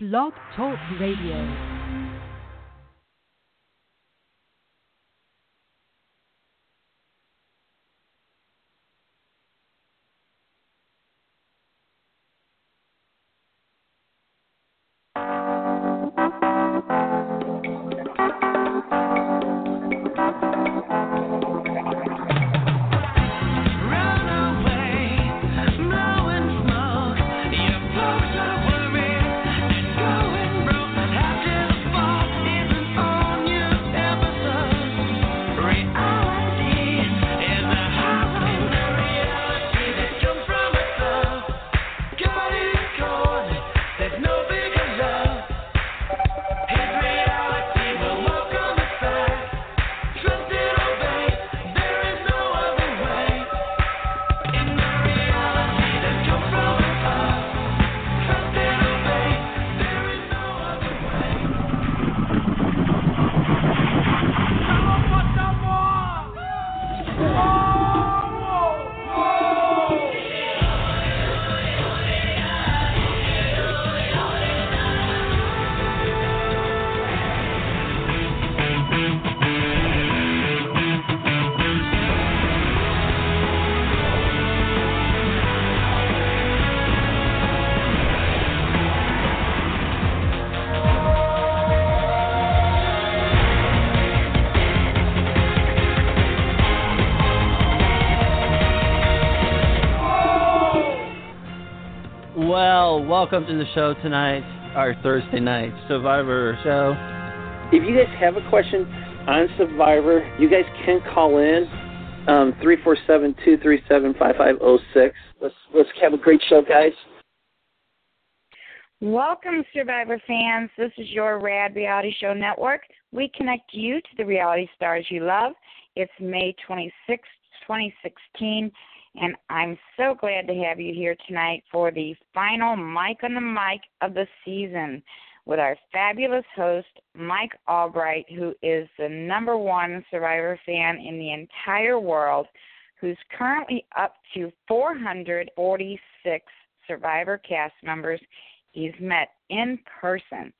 Blog Talk Radio. Welcome to the show tonight, our Thursday night Survivor show. If you guys have a question on Survivor, you guys can call in um, three four seven two three seven five five zero six. Let's let's have a great show, guys. Welcome, Survivor fans. This is your Rad Reality Show Network. We connect you to the reality stars you love. It's May 26th, 2016, and I'm so glad to have you here tonight for the final Mike on the Mic of the season with our fabulous host, Mike Allbright, who is the number one Survivor fan in the entire world, who's currently up to 446 Survivor cast members he's met in person.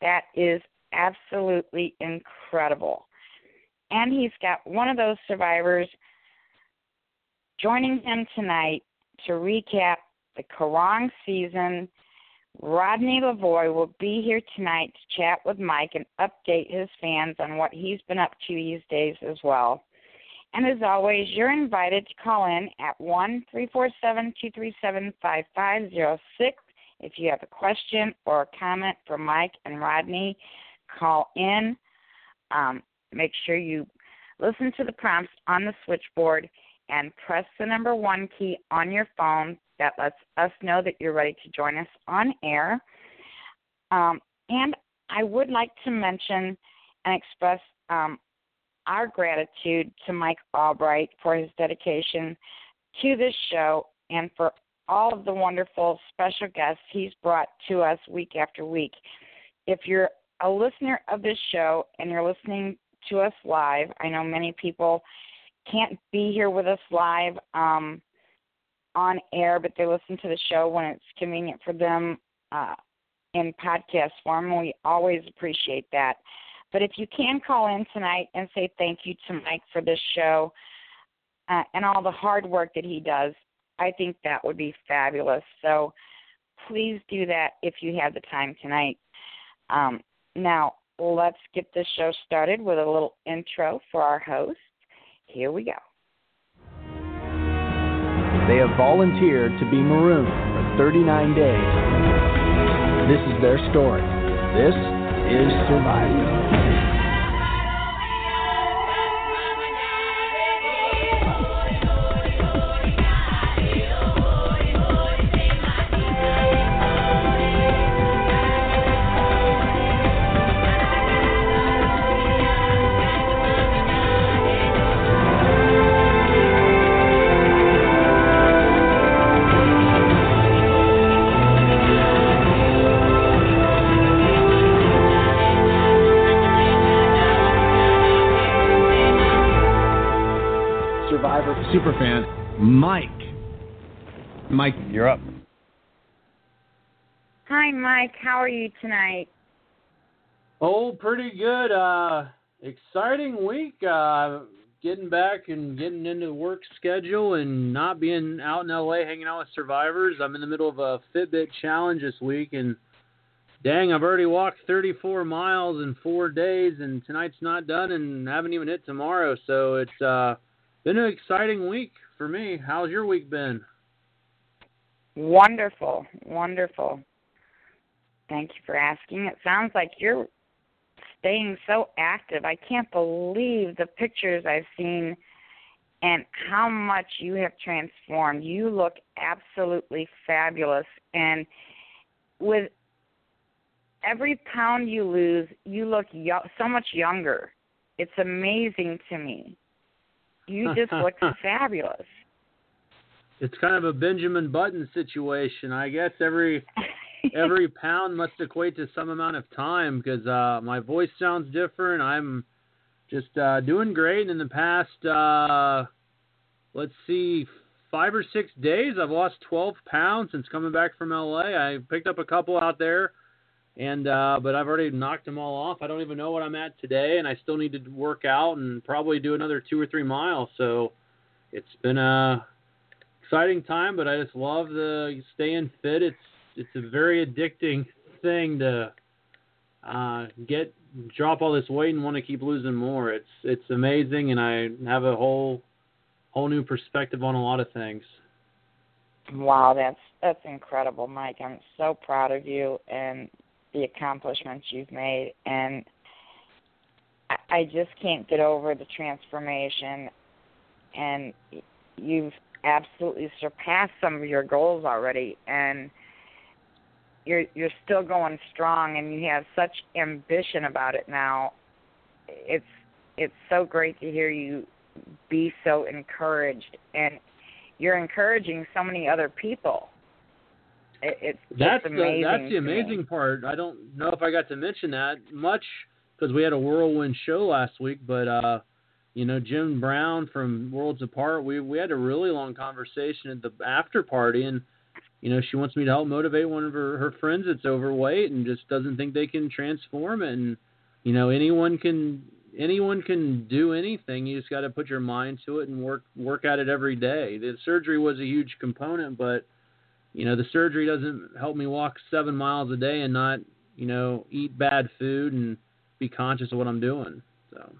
That is absolutely incredible. And he's got one of those survivors joining him tonight to recap the Kaoh Rong season. Rodney Lavoie will be here tonight to chat with Mike and update his fans on what he's been up to these days as well. And as always, you're invited to call in at one three four seven two three seven five five zero six if you have a question or a comment for Mike and Rodney. Call in. Um, make sure you listen to the prompts on the switchboard and press the number one key on your phone. That lets us know that you're ready to join us on air. Um, and I would like to mention and express um, our gratitude to Mike Allbright for his dedication to this show and for all of the wonderful special guests he's brought to us week after week. If you're a listener of this show and you're listening to us live, I know many people can't be here with us live um, on air, but they listen to the show when it's convenient for them uh, in podcast form. We always appreciate that. But if you can call in tonight and say thank you to Mike for this show uh, and all the hard work that he does, I think that would be fabulous. So please do that if you have the time tonight. Um, now, let's get this show started with a little intro for our host. Here we go. They have volunteered to be marooned for 39 days. This is their story. This is surviving. Mike. How are you tonight? Oh, pretty good. Uh, exciting week. Uh, getting back and getting into the work schedule and not being out in LA hanging out with survivors. I'm in the middle of a Fitbit challenge this week and dang, I've already walked 34 miles in 4 days and tonight's not done and haven't even hit tomorrow. So it's uh been an exciting week for me. How's your week been? Wonderful. Wonderful. Thank you for asking. It sounds like you're staying so active. I can't believe the pictures I've seen and how much you have transformed. You look absolutely fabulous. And with every pound you lose, you look yo- so much younger. It's amazing to me. You just look fabulous. It's kind of a Benjamin Button situation. I guess every every pound must equate to some amount of time because uh, my voice sounds different. I'm just uh, doing great. And in the past, uh, let's see, five or six days, I've lost 12 pounds since coming back from LA. I picked up a couple out there, and uh, but I've already knocked them all off. I don't even know what I'm at today, and I still need to work out and probably do another two or three miles. So it's been a exciting time, but I just love the staying fit. It's it's a very addicting thing to uh, get drop all this weight and want to keep losing more. It's it's amazing, and I have a whole whole new perspective on a lot of things. Wow, that's that's incredible, Mike. I'm so proud of you and the accomplishments you've made, and I, I just can't get over the transformation. And you've absolutely surpassed some of your goals already, and you're you're still going strong and you have such ambition about it now. It's it's so great to hear you be so encouraged. And you're encouraging so many other people. It, it's that's amazing the that's the amazing me. part. I don't know if i got to mention that much because we had a whirlwind show last week but uh you know Jenn Brown from worlds apart we we had a really long conversation at the after party and you know, she wants me to help motivate one of her, her friends that's overweight and just doesn't think they can transform. And, you know, anyone can anyone can do anything. You just got to put your mind to it and work work at it every day. The surgery was a huge component, but you know, the surgery doesn't help me walk seven miles a day and not, you know, eat bad food and be conscious of what I'm doing. So.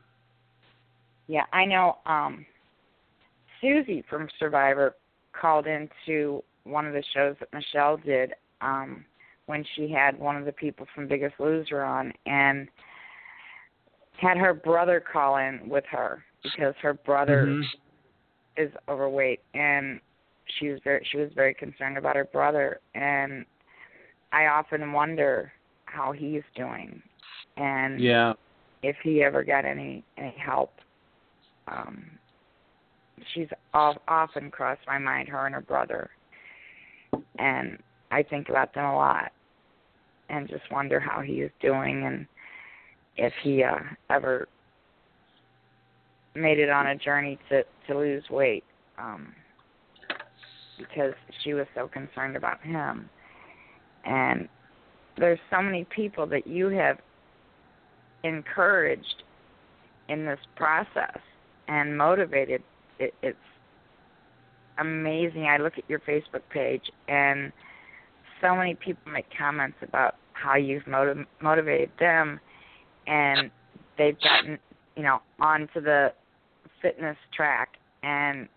Yeah, I know. Um, Susie from Survivor called into one of the shows that Michelle did um, when she had one of the people from Biggest Loser on, and had her brother call in with her because her brother mm-hmm. is overweight, and she was very she was very concerned about her brother, and I often wonder how he's doing, and yeah, if he ever got any any help. Um, she's often crossed my mind, her and her brother and I think about them a lot and just wonder how he is doing and if he uh, ever made it on a journey to to lose weight um because she was so concerned about him. And there's so many people that you have encouraged in this process and motivated it, it's amazing. I look at your Facebook page, and so many people make comments about how you've motiv- motivated them, and they've gotten, you know, onto the fitness track and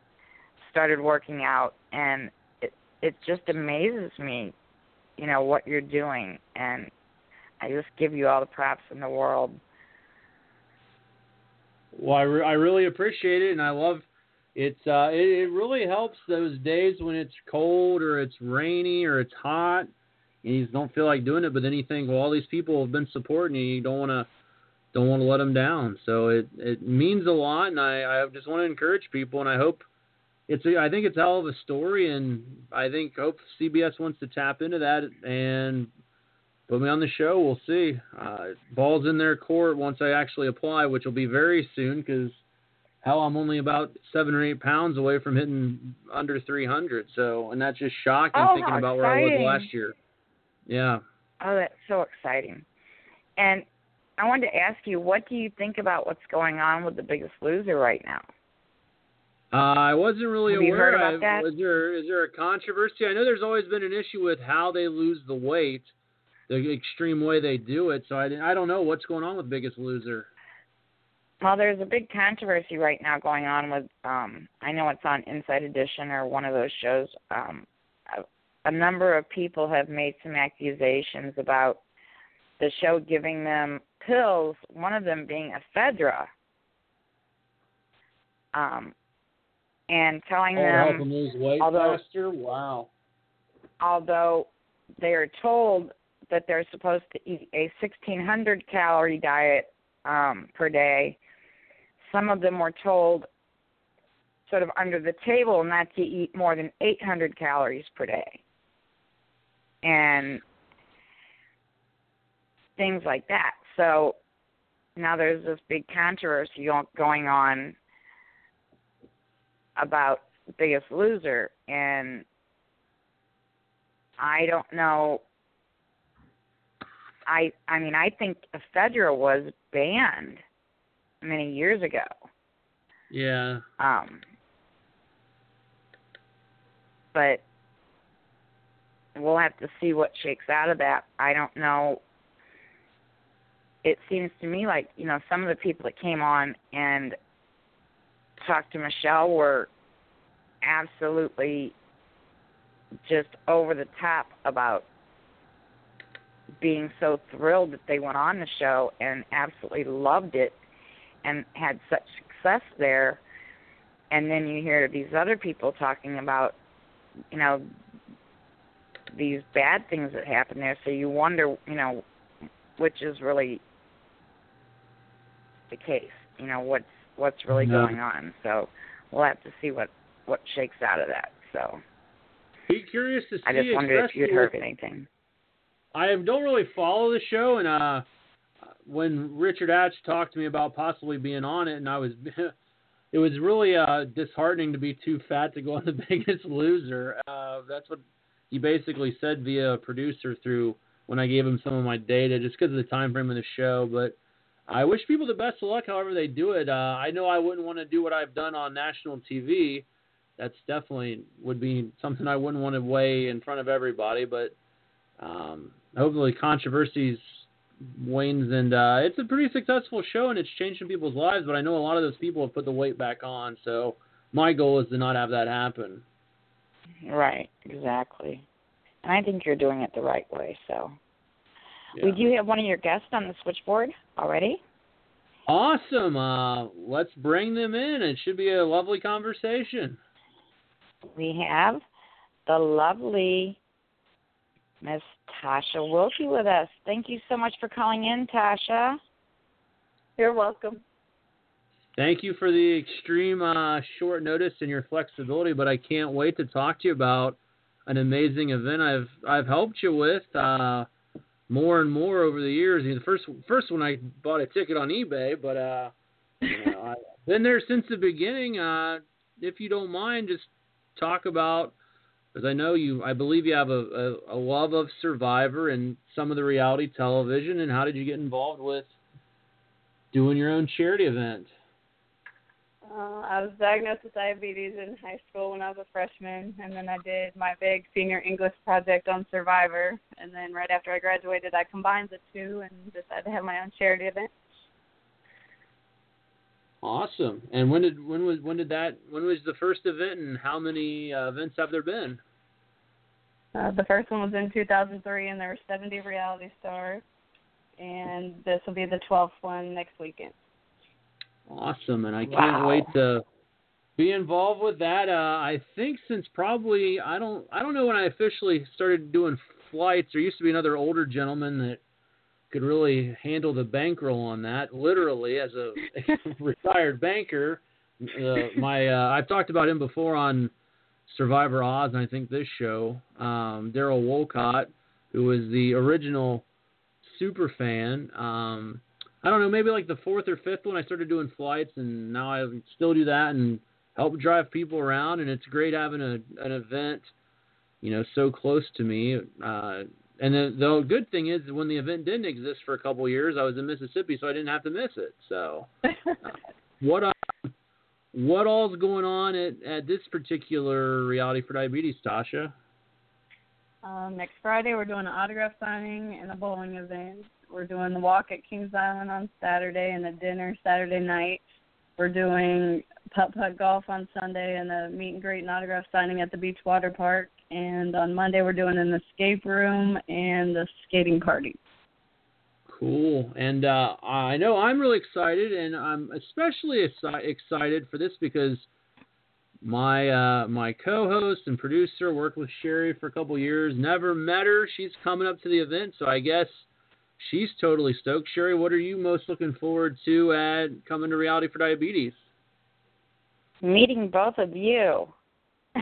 started working out, and it it just amazes me, you know, what you're doing, and I just give you all the props in the world. Well, I, re- I really appreciate it, and I love it's uh, it, it really helps those days when it's cold or it's rainy or it's hot and you don't feel like doing it. But then you think, well, all these people have been supporting you. You don't want to don't want to let them down. So it it means a lot, and I I just want to encourage people, and I hope it's a, I think it's a hell of a story, and I think hope CBS wants to tap into that and put me on the show. We'll see. Uh, ball's in their court once I actually apply, which will be very soon because hell, I'm only about seven or eight pounds away from hitting under 300. So, and that's just shocking oh, thinking about exciting. where I was last year. Yeah. Oh, that's so exciting. And I wanted to ask you, what do you think about what's going on with the Biggest Loser right now? Uh, I wasn't really Have you aware. heard about I, that? Was there is there a controversy? I know there's always been an issue with how they lose the weight, the extreme way they do it. So I I don't know what's going on with Biggest Loser. Well, there's a big controversy right now going on with um I know it's on Inside Edition or one of those shows. Um a, a number of people have made some accusations about the show giving them pills, one of them being ephedra. Um and telling Oh, them help them lose weight although- faster. Wow. although they are told that they're supposed to eat a 1600 calorie diet um, per day, some of them were told sort of under the table not to eat more than 800 calories per day. And things like that. So now there's this big controversy going on about Biggest Loser and I don't know. I I mean I think ephedra was banned many years ago. Yeah. Um, but we'll have to see what shakes out of that. I don't know. It seems to me like you know some of the people that came on and talked to Michelle were absolutely just over the top about being so thrilled that they went on the show and absolutely loved it and had such success there and then you hear these other people talking about you know these bad things that happen there so you wonder you know which is really the case you know what's what's really Yeah. going on so we'll have to see what what shakes out of that so Be curious to see. i just wondered if you'd heard anything I don't really follow the show, and uh, when Richard Hatch talked to me about possibly being on it, and I was, it was really uh, disheartening to be too fat to go on The Biggest Loser. Uh, that's what he basically said via a producer through when I gave him some of my data, just because of the time frame of the show. But I wish people the best of luck, however they do it. Uh, I know I wouldn't want to do what I've done on national TV. That's definitely would be something I wouldn't want to weigh in front of everybody, but um, hopefully controversies wanes and uh, it's a pretty successful show and it's changing people's lives but i know a lot of those people have put the weight back on so my goal is to not have that happen. Right exactly. And i think you're doing it the right way so. Yeah. we do have one of your guests on the switchboard already. Awesome uh, let's bring them in. It should be a lovely conversation. We have the lovely Miss Tasha Wilkie with us. Thank you so much for calling in, Tasha. You're welcome. thank you for the extreme uh, short notice and your flexibility but i can't wait to talk to you about an amazing event i've i've helped you with uh, more and more over the years. The first first one I bought a ticket on eBay, but uh, you know, I've been there since the beginning. Uh, if you don't mind, just talk about because I know you. I believe you have a, a, a love of Survivor and some of the reality television. And how did you get involved with doing your own charity event? Uh, I was diagnosed with diabetes in high school when I was a freshman, and then I did my big senior English project on Survivor. And then right after I graduated, I combined the two and decided to have my own charity event. Awesome. And when did when was when did that when was the first event and how many uh, events have there been? Uh, the first one was in 2003, and there were 70 reality stars. And this will be the 12th one next weekend. Awesome, and I can't Wow. wait to be involved with that. Uh, I think since probably I don't I don't know when I officially started doing flights. There used to be another older gentleman that could really handle the bankroll on that. Literally, as a retired banker, uh, my uh, I've talked about him before on Survivor Oz, and I think this show. Um, Daryl Wolcott, who was the original super fan. Um, I don't know, maybe like the fourth or fifth one I started doing flights, and now I still do that and help drive people around. And it's great having a an event, you know, so close to me. Uh, and the, the good thing is when the event didn't exist for a couple of years, I was in Mississippi, so I didn't have to miss it. So, uh, what uh, what all's going on at at this particular Reality for Diabetes, Tasha? Um, next Friday, we're doing an autograph signing and a bowling event. We're doing the walk at Kings Island on Saturday and the dinner Saturday night. We're doing putt putt golf on Sunday and a meet and greet and autograph signing at the beach water park. And on Monday, we're doing an escape room and a skating party. Cool. And uh, I know I'm really excited, and I'm especially excited for this because my uh, my co-host and producer worked with Sherry for a couple years. Never met her. She's coming up to the event, so I guess she's totally stoked. Sherry, what are you most looking forward to at coming to Reality for Diabetes? Meeting both of you.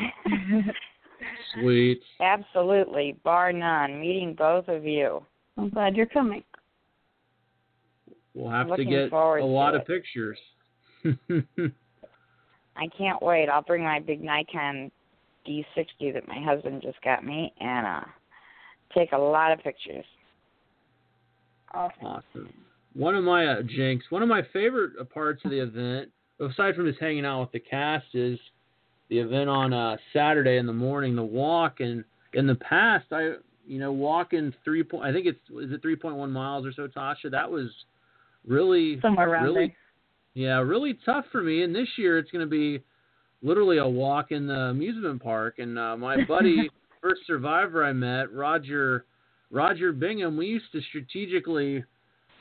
Sweet. Absolutely, bar none. Meeting both of you. I'm glad you're coming. We'll have to get a lot of pictures. I can't wait. I'll bring my big Nikon D60 that my husband just got me and uh take a lot of pictures. Awesome. Awesome. One of my uh, Jinx, one of my favorite uh, parts of the event, aside from just hanging out with the cast, is the event on uh Saturday in the morning, the walk. And in the past, I you know walking three point, I think it's is it three point one miles or so, Tasha. That was really somewhere around really, there. Yeah, really tough for me. And this year it's going to be literally a walk in the amusement park. And uh, my buddy, first survivor I met, Roger Roger Bingham, we used to strategically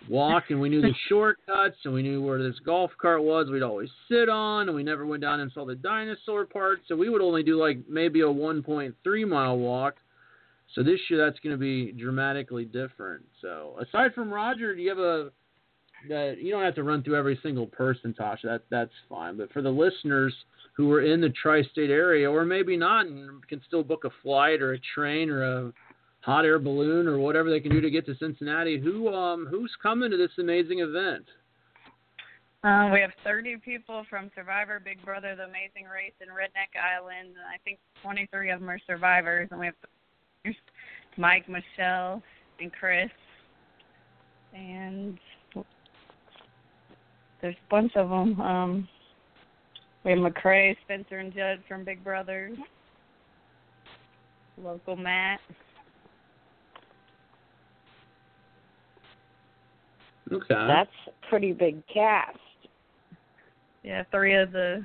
walk and we knew the shortcuts and we knew where this golf cart was we'd always sit on and we never went down and saw the dinosaur part so we would only do like maybe a 1.3 mile walk so this year that's going to be dramatically different so aside from roger do you have a that you don't have to run through every single person, Tasha. That that's fine. But for the listeners who are in the tri-state area, or maybe not, and can still book a flight or a train or a hot air balloon or whatever they can do to get to Cincinnati, who um who's coming to this amazing event? Uh, we have 30 people from Survivor, Big Brother, The Amazing Race, and Redneck Island. And I think 23 of them are survivors, and we have Mike, Michelle, and Chris, and there's a bunch of them. Um, we have McCrae, Spencer, and Judd from Big Brothers. Local Matt. Okay. That's a pretty big cast. Yeah, three of the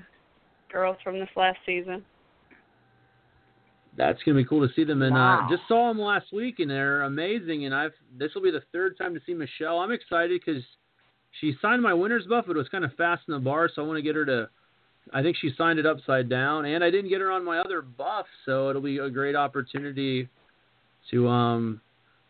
girls from this last season. That's gonna be cool to see them, and wow. uh, just saw them last week, and they're amazing. And I've this will be the third time to see Michelle. I'm excited because she signed my winner's buff, but it was kind of fast in the bar, so I want to get her to. I think she signed it upside down, and I didn't get her on my other buff, so it'll be a great opportunity to um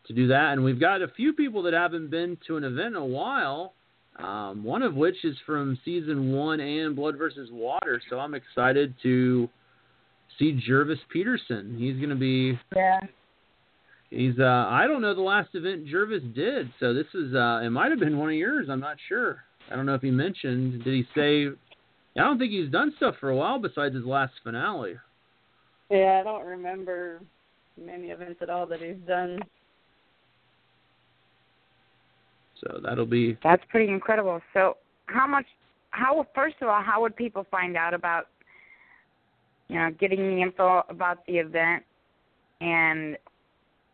to do that. And we've got a few people that haven't been to an event in a while. Um, one of which is from season one and Blood versus Water, so I'm excited to see Gervase Peterson. He's going to be yeah He's uh I don't know the last event Gervase did, so this is uh it might have been one of yours, I'm not sure. I don't know if he mentioned did he say I don't think he's done stuff for a while besides his last finale. Yeah, I don't remember many events at all that he's done. So that'll be That's pretty incredible. So how much how first of all, how would people find out about you know, getting the info about the event and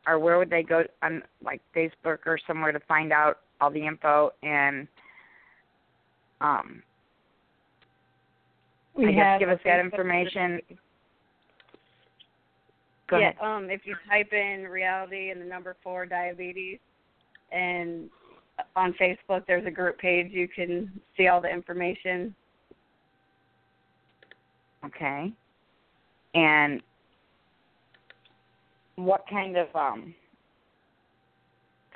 or where would they go on like Facebook or somewhere to find out all the info and um we I have guess give us that information. Go yeah, ahead. um, if you type in reality and the number four diabetes, and on Facebook there's a group page you can see all the information. Okay. And what kind of um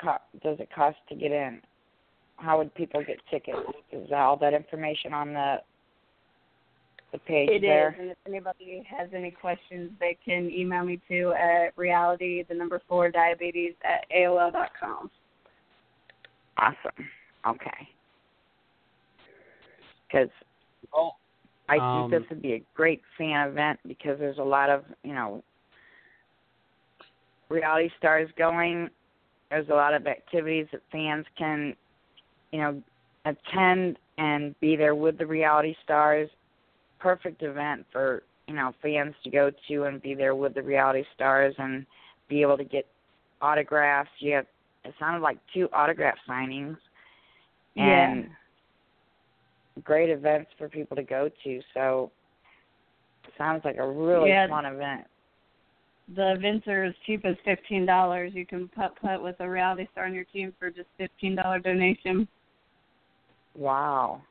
co- does it cost to get in? How would people get tickets? Is all that information on the the page It is, there? and if anybody has any questions, they can email me to at reality the number four diabetes at aol dot com. Awesome. Okay. Because oh, I think um, this would be a great fan event because there's a lot of you know reality stars going. There's a lot of activities that fans can, you know, attend and be there with the reality stars. Perfect event for you know fans to go to and be there with the reality stars and be able to get autographs. You have it sounded like two autograph signings and yeah. great events for people to go to. So sounds like a really yeah. fun event. The events are as cheap as fifteen dollars. You can putt putt with a reality star on your team for just fifteen dollar donation. Wow.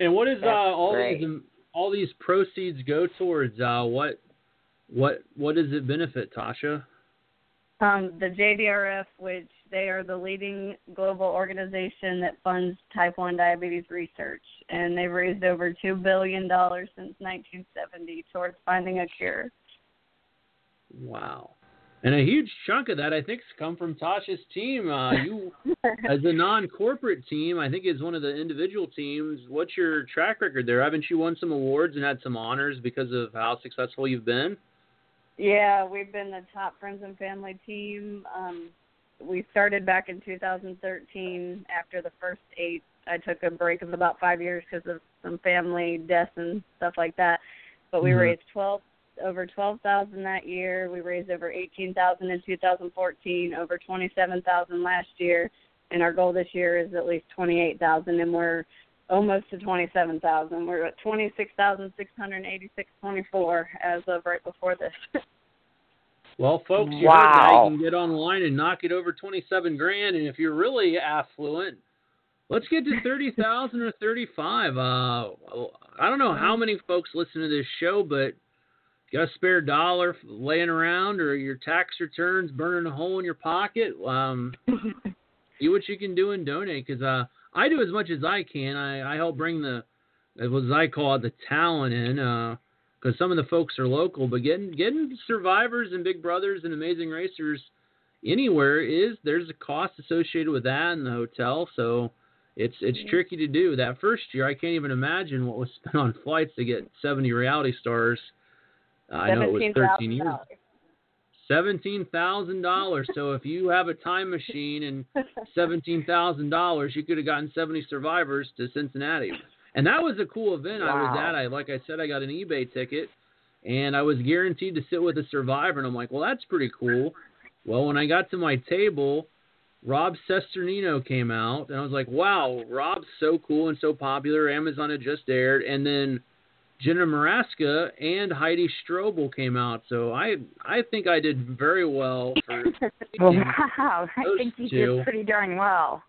And what is uh, all great. these all these proceeds go towards? Uh, what what what does it benefit, Tasha? Um, the JDRF, which they are the leading global organization that funds type 1 diabetes research, and they've raised over $2 billion since 1970 towards finding a cure. Wow. And a huge chunk of that, I think, has come from Tasha's team. Uh, you, as a non-corporate team, I think is one of the individual teams. What's your track record there? Haven't you won some awards and had some honors because of how successful you've been? Yeah, we've been the top friends and family team. Um, we started back in 2013 after the first eight. I took a break of about five years because of some family deaths and stuff like that. But we Mhm. raised 12 over 12,000 that year. We raised over 18,000 in 2014, over 27,000 last year, and our goal this year is at least 28,000 and we're almost to 27,000. We're at 26,686.24 as of right before this. Well, folks, you heard that. Wow. You can get online and knock it over twenty-seven grand, and if you're really affluent, let's get to thirty thousand or thirty-five. Uh, I don't know how many folks listen to this show, but got a spare dollar laying around, or your tax returns burning a hole in your pocket. Um, see what you can do and donate, because uh, I do as much as I can. I, I help bring the, as I call it, the talent in. Uh, because some of the folks are local. But getting getting survivors and big brothers and amazing racers anywhere is there's a cost associated with that in the hotel. So it's it's tricky to do. That first year, I can't even imagine what was spent on flights to get 70 reality stars. I know it was 13 years. Seventeen thousand dollars. So if you have a time machine and seventeen thousand dollars, you could have gotten seventy survivors to Cincinnati. And that was a cool event I was Wow. at. I like I said, I got an eBay ticket, and I was guaranteed to sit with a survivor. And I'm like, well, that's pretty cool. Well, when I got to my table, Rob Cesternino came out, and I was like, wow, Rob's so cool and so popular. Amazon had just aired, and then Jenna Morasca and Heidi Strobel came out. So I I think I did very well for Wow. I think you two. did pretty darn well.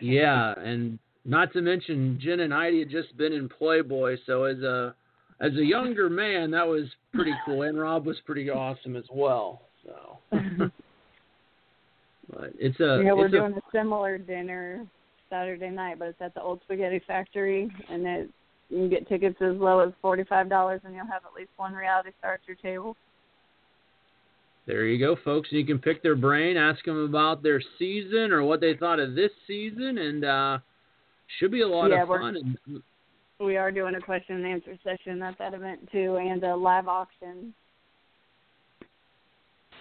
yeah, and not to mention Jen and Heidi had just been in Playboy, so as a as a younger man, that was pretty cool, and Rob was pretty awesome as well. So, mm-hmm. but it's a yeah, we're it's a- doing a similar dinner Saturday night, but it's at the Old Spaghetti Factory, and it, you can get tickets as low as forty-five dollars, and you'll have at least one reality star at your table. there you go, folks. And you can pick their brain, ask them about their season or what they thought of this season, and uh should be a lot Yeah, of fun. And We are doing a question and answer session at that event too, and a live auction.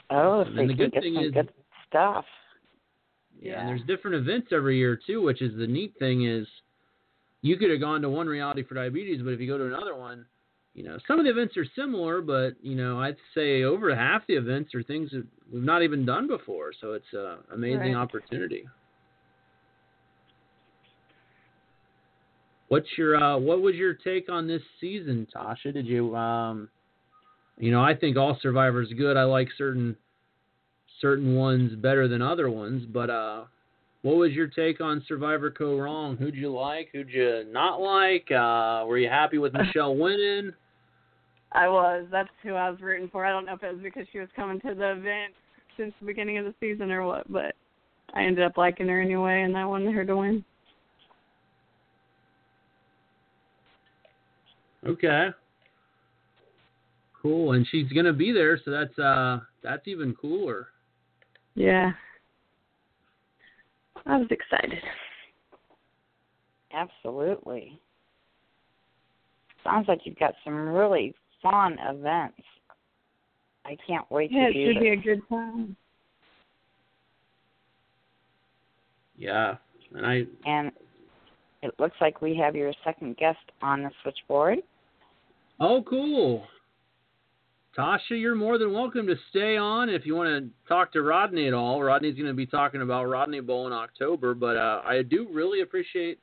Oh, And so the you good get thing some is- good stuff. Yeah, and Yeah. there's different events every year too, which is the neat thing is you could have gone to one reality for diabetes, but if you go to another one, you know, some of the events are similar, but you know, I'd say over half the events are things that we've not even done before, so it's a amazing Right. opportunity. What's your uh, what was your take on this season, Tasha? Did you um, you know, I think all survivors good. I like certain certain ones better than other ones, but uh what was your take on Survivor Kaoh Rong? Who'd you like? Who'd you not like? Uh were you happy with Michelle winning? I was. That's who I was rooting for. I don't know if it was because she was coming to the event since the beginning of the season or what, but I ended up liking her anyway, and I wanted her to win. Okay. Cool. And she's gonna be there, so that's uh that's even cooler. Yeah. I was excited. Absolutely. Sounds like you've got some really fun events. I can't wait Yeah, to it should this. be a good time. Yeah, and I and it looks like we have your second guest on the switchboard. Oh, cool. Tasha, you're more than welcome to stay on if you want to talk to Rodney at all. Rodney's going to be talking about Rodney Bowl in October, but uh, I do really appreciate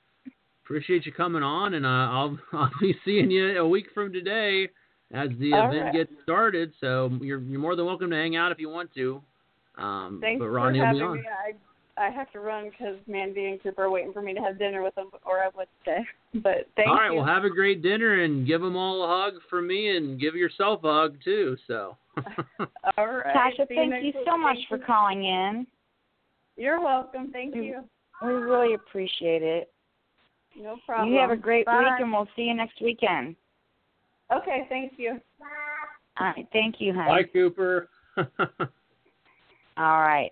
appreciate you coming on, and uh, I'll I'll be seeing you a week from today as the All event right. gets started. So you're you're more than welcome to hang out if you want to. Um, Thanks but for Rodney will be having on. me. I I have to run because Mandy and Cooper are waiting for me to have dinner with them, or I would stay. But thank all right, you. well, have a great dinner and give them all a hug for me, and give yourself a hug too. So. All right. Tasha, See thank next you week. so much for calling in. You're welcome. Thank You- you. We really appreciate it. No problem. You have a great Bye. week, and we'll see you next weekend. Okay, thank you. All right, thank you, honey. Bye, Cooper. All right,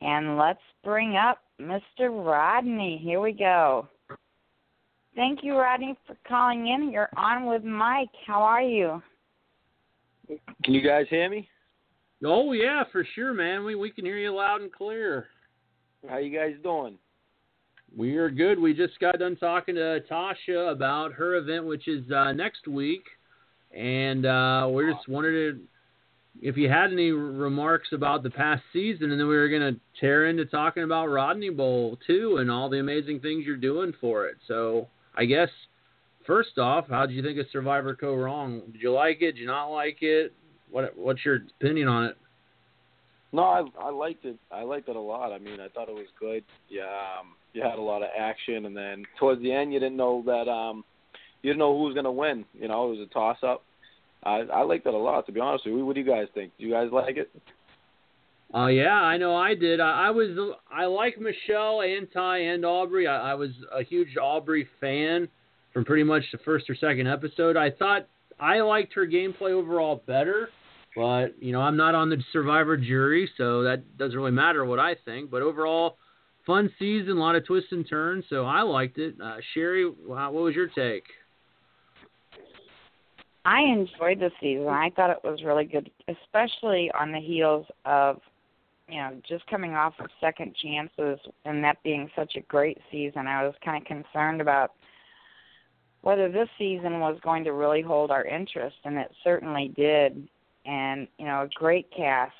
and let's bring up Mr. Rodney. Here we go. Thank you, Rodney, for calling in. You're on with Mike. How are you? Can you guys hear me? oh yeah, for sure, man. We we can hear you loud and clear. How you guys doing? We are good. We just got done talking to Tasha about her event, which is uh, next week, and uh, we just wanted to, if you had any remarks about the past season, and then we were going to tear into talking about Rodney Bowl too, and all the amazing things you're doing for it. So I guess first off, how did you think of Survivor Kaoh Rong? Did you like it? Did you not like it? What What's your opinion on it? No, I I liked it. I liked it a lot. I mean, I thought it was good. Yeah, um, you had a lot of action, and then towards the end, you didn't know that um, you didn't know who was gonna win. You know, it was a toss up. I I liked it a lot. To be honest with you, what do you guys think? Do you guys like it? Uh, yeah, I know I did. I, I was I like Michelle and Ty and Aubrey. I, I was a huge Aubrey fan from pretty much the first or second episode. I thought I liked her gameplay overall better, but you know I'm not on the Survivor jury, so that doesn't really matter what I think. But overall, fun season, a lot of twists and turns, so I liked it. Uh, Sherry, what was your take? I enjoyed the season. I thought it was really good, especially on the heels of, you know, just coming off of second chances and that being such a great season. I was kind of concerned about whether this season was going to really hold our interest, and it certainly did. And you know, a great cast,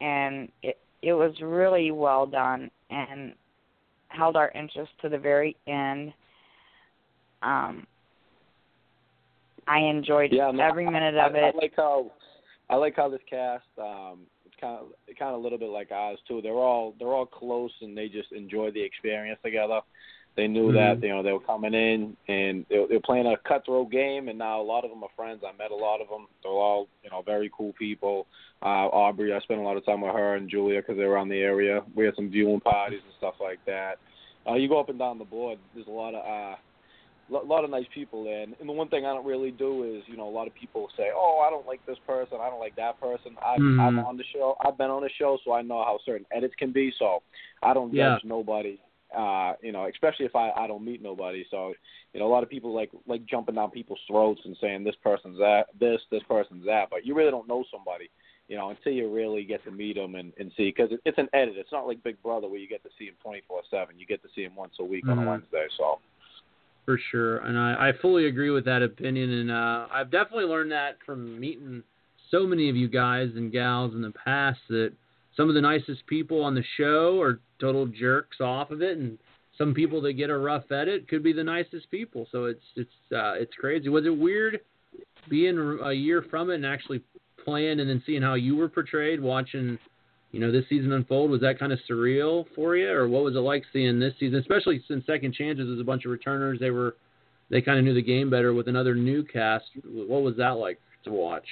and it it was really well done and held our interest to the very end. Um, I enjoyed Yeah, no, every minute of I, it. I like how I like how this cast um it's kind of kind of a little bit like ours too. They're all they're all close and they just enjoy the experience together. They knew Mhm. that you know they were coming in and they, they were playing a cutthroat game, and now a lot of them are friends. I met a lot of them. They're all you know very cool people. Uh, Aubrey, I spent a lot of time with her and Julia because they were around the area. We had some viewing parties and stuff like that. Uh, you go up and down the board. There's a lot of uh, a lot of nice people there. And, and the one thing I don't really do is, you know, a lot of people say, "Oh, I don't like this person. I don't like that person." I've, Mhm. I'm on the show. I've been on the show, so I know how certain edits can be. So I don't Yeah. judge nobody. Uh, you know, especially if I I don't meet nobody. So you know, a lot of people like like jumping down people's throats and saying this person's that, this, this person's that, but you really don't know somebody. You know, until you really get to meet them and, and see, because it, it's an edit. It's not like Big Brother where you get to see him 24/7. You get to see him once a week on Mhm. a Wednesday. So For sure, and I, I fully agree with that opinion, and uh, I've definitely learned that from meeting so many of you guys and gals in the past that some of the nicest people on the show are total jerks off of it, and some people that get a rough edit could be the nicest people. So it's it's uh, it's crazy. Was it weird being a year from it and actually playing and then seeing how you were portrayed, watching? You know, this season unfold was that kind of surreal for you, or what was it like seeing this season, especially since Second Chances was a bunch of returners. They were, they kind of knew the game better with another new cast. What was that like to watch?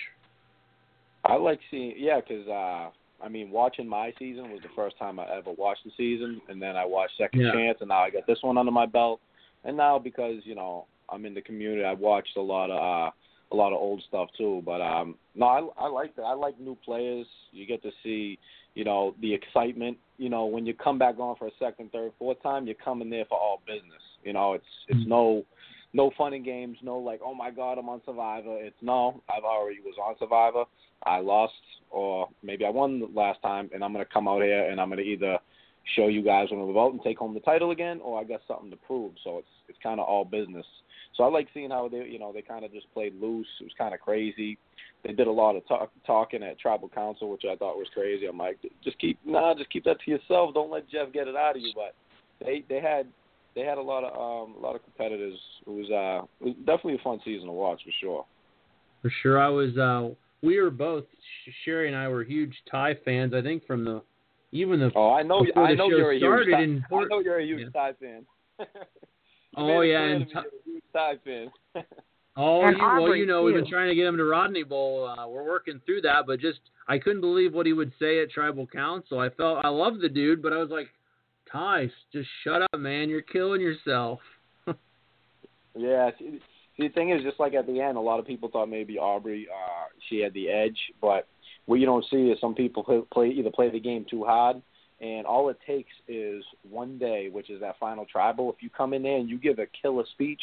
I like seeing, yeah, 'cause uh, I mean, watching my season was the first time I ever watched the season, and then I watched Second Yeah. Chance, and now I got this one under my belt, and now because you know I'm in the community, I've watched a lot of uh, a lot of old stuff too. But um, no, I I like that. I like new players. You get to see, you know, the excitement. You know, when you come back on for a second, third, fourth time, you're coming there for all business. You know, it's it's mm-hmm. no no fun and games, no like, oh my god, I'm on Survivor. It's no, I've already was on Survivor. I lost, or maybe I won the last time, and I'm gonna come out here and I'm gonna either show you guys when we vote and take home the title again, or I got something to prove. So it's it's kind of all business. So I like seeing how they, you know, they kind of just played loose. It was kind of crazy. They did a lot of talk, talking at tribal council, which I thought was crazy. I'm like, just keep, nah, just keep that to yourself. Don't let Jeff get it out of you. But they they had they had a lot of um a lot of competitors. It was uh it was definitely a fun season to watch for sure. For sure, I was. uh We were both Sherry and I were huge Tai fans. I think from the even the oh I know I know you're a huge in I know you're a huge. Tai fan. You Oh yeah, and to me Tai- you're a huge Tai fan. Oh, And you, well, you know, we've been trying to get him to Rodney Bowl. Uh, we're working through that, but just I couldn't believe what he would say at Tribal Council. I felt I love the dude, but I was like, Tai, just shut up, man. You're killing yourself. Yeah. See, see, the thing is, just like at the end, a lot of people thought maybe Aubrey, uh, she had the edge, but what you don't see is some people play, play either play the game too hard, and all it takes is one day, which is that final tribal. If you come in there and you give a killer speech,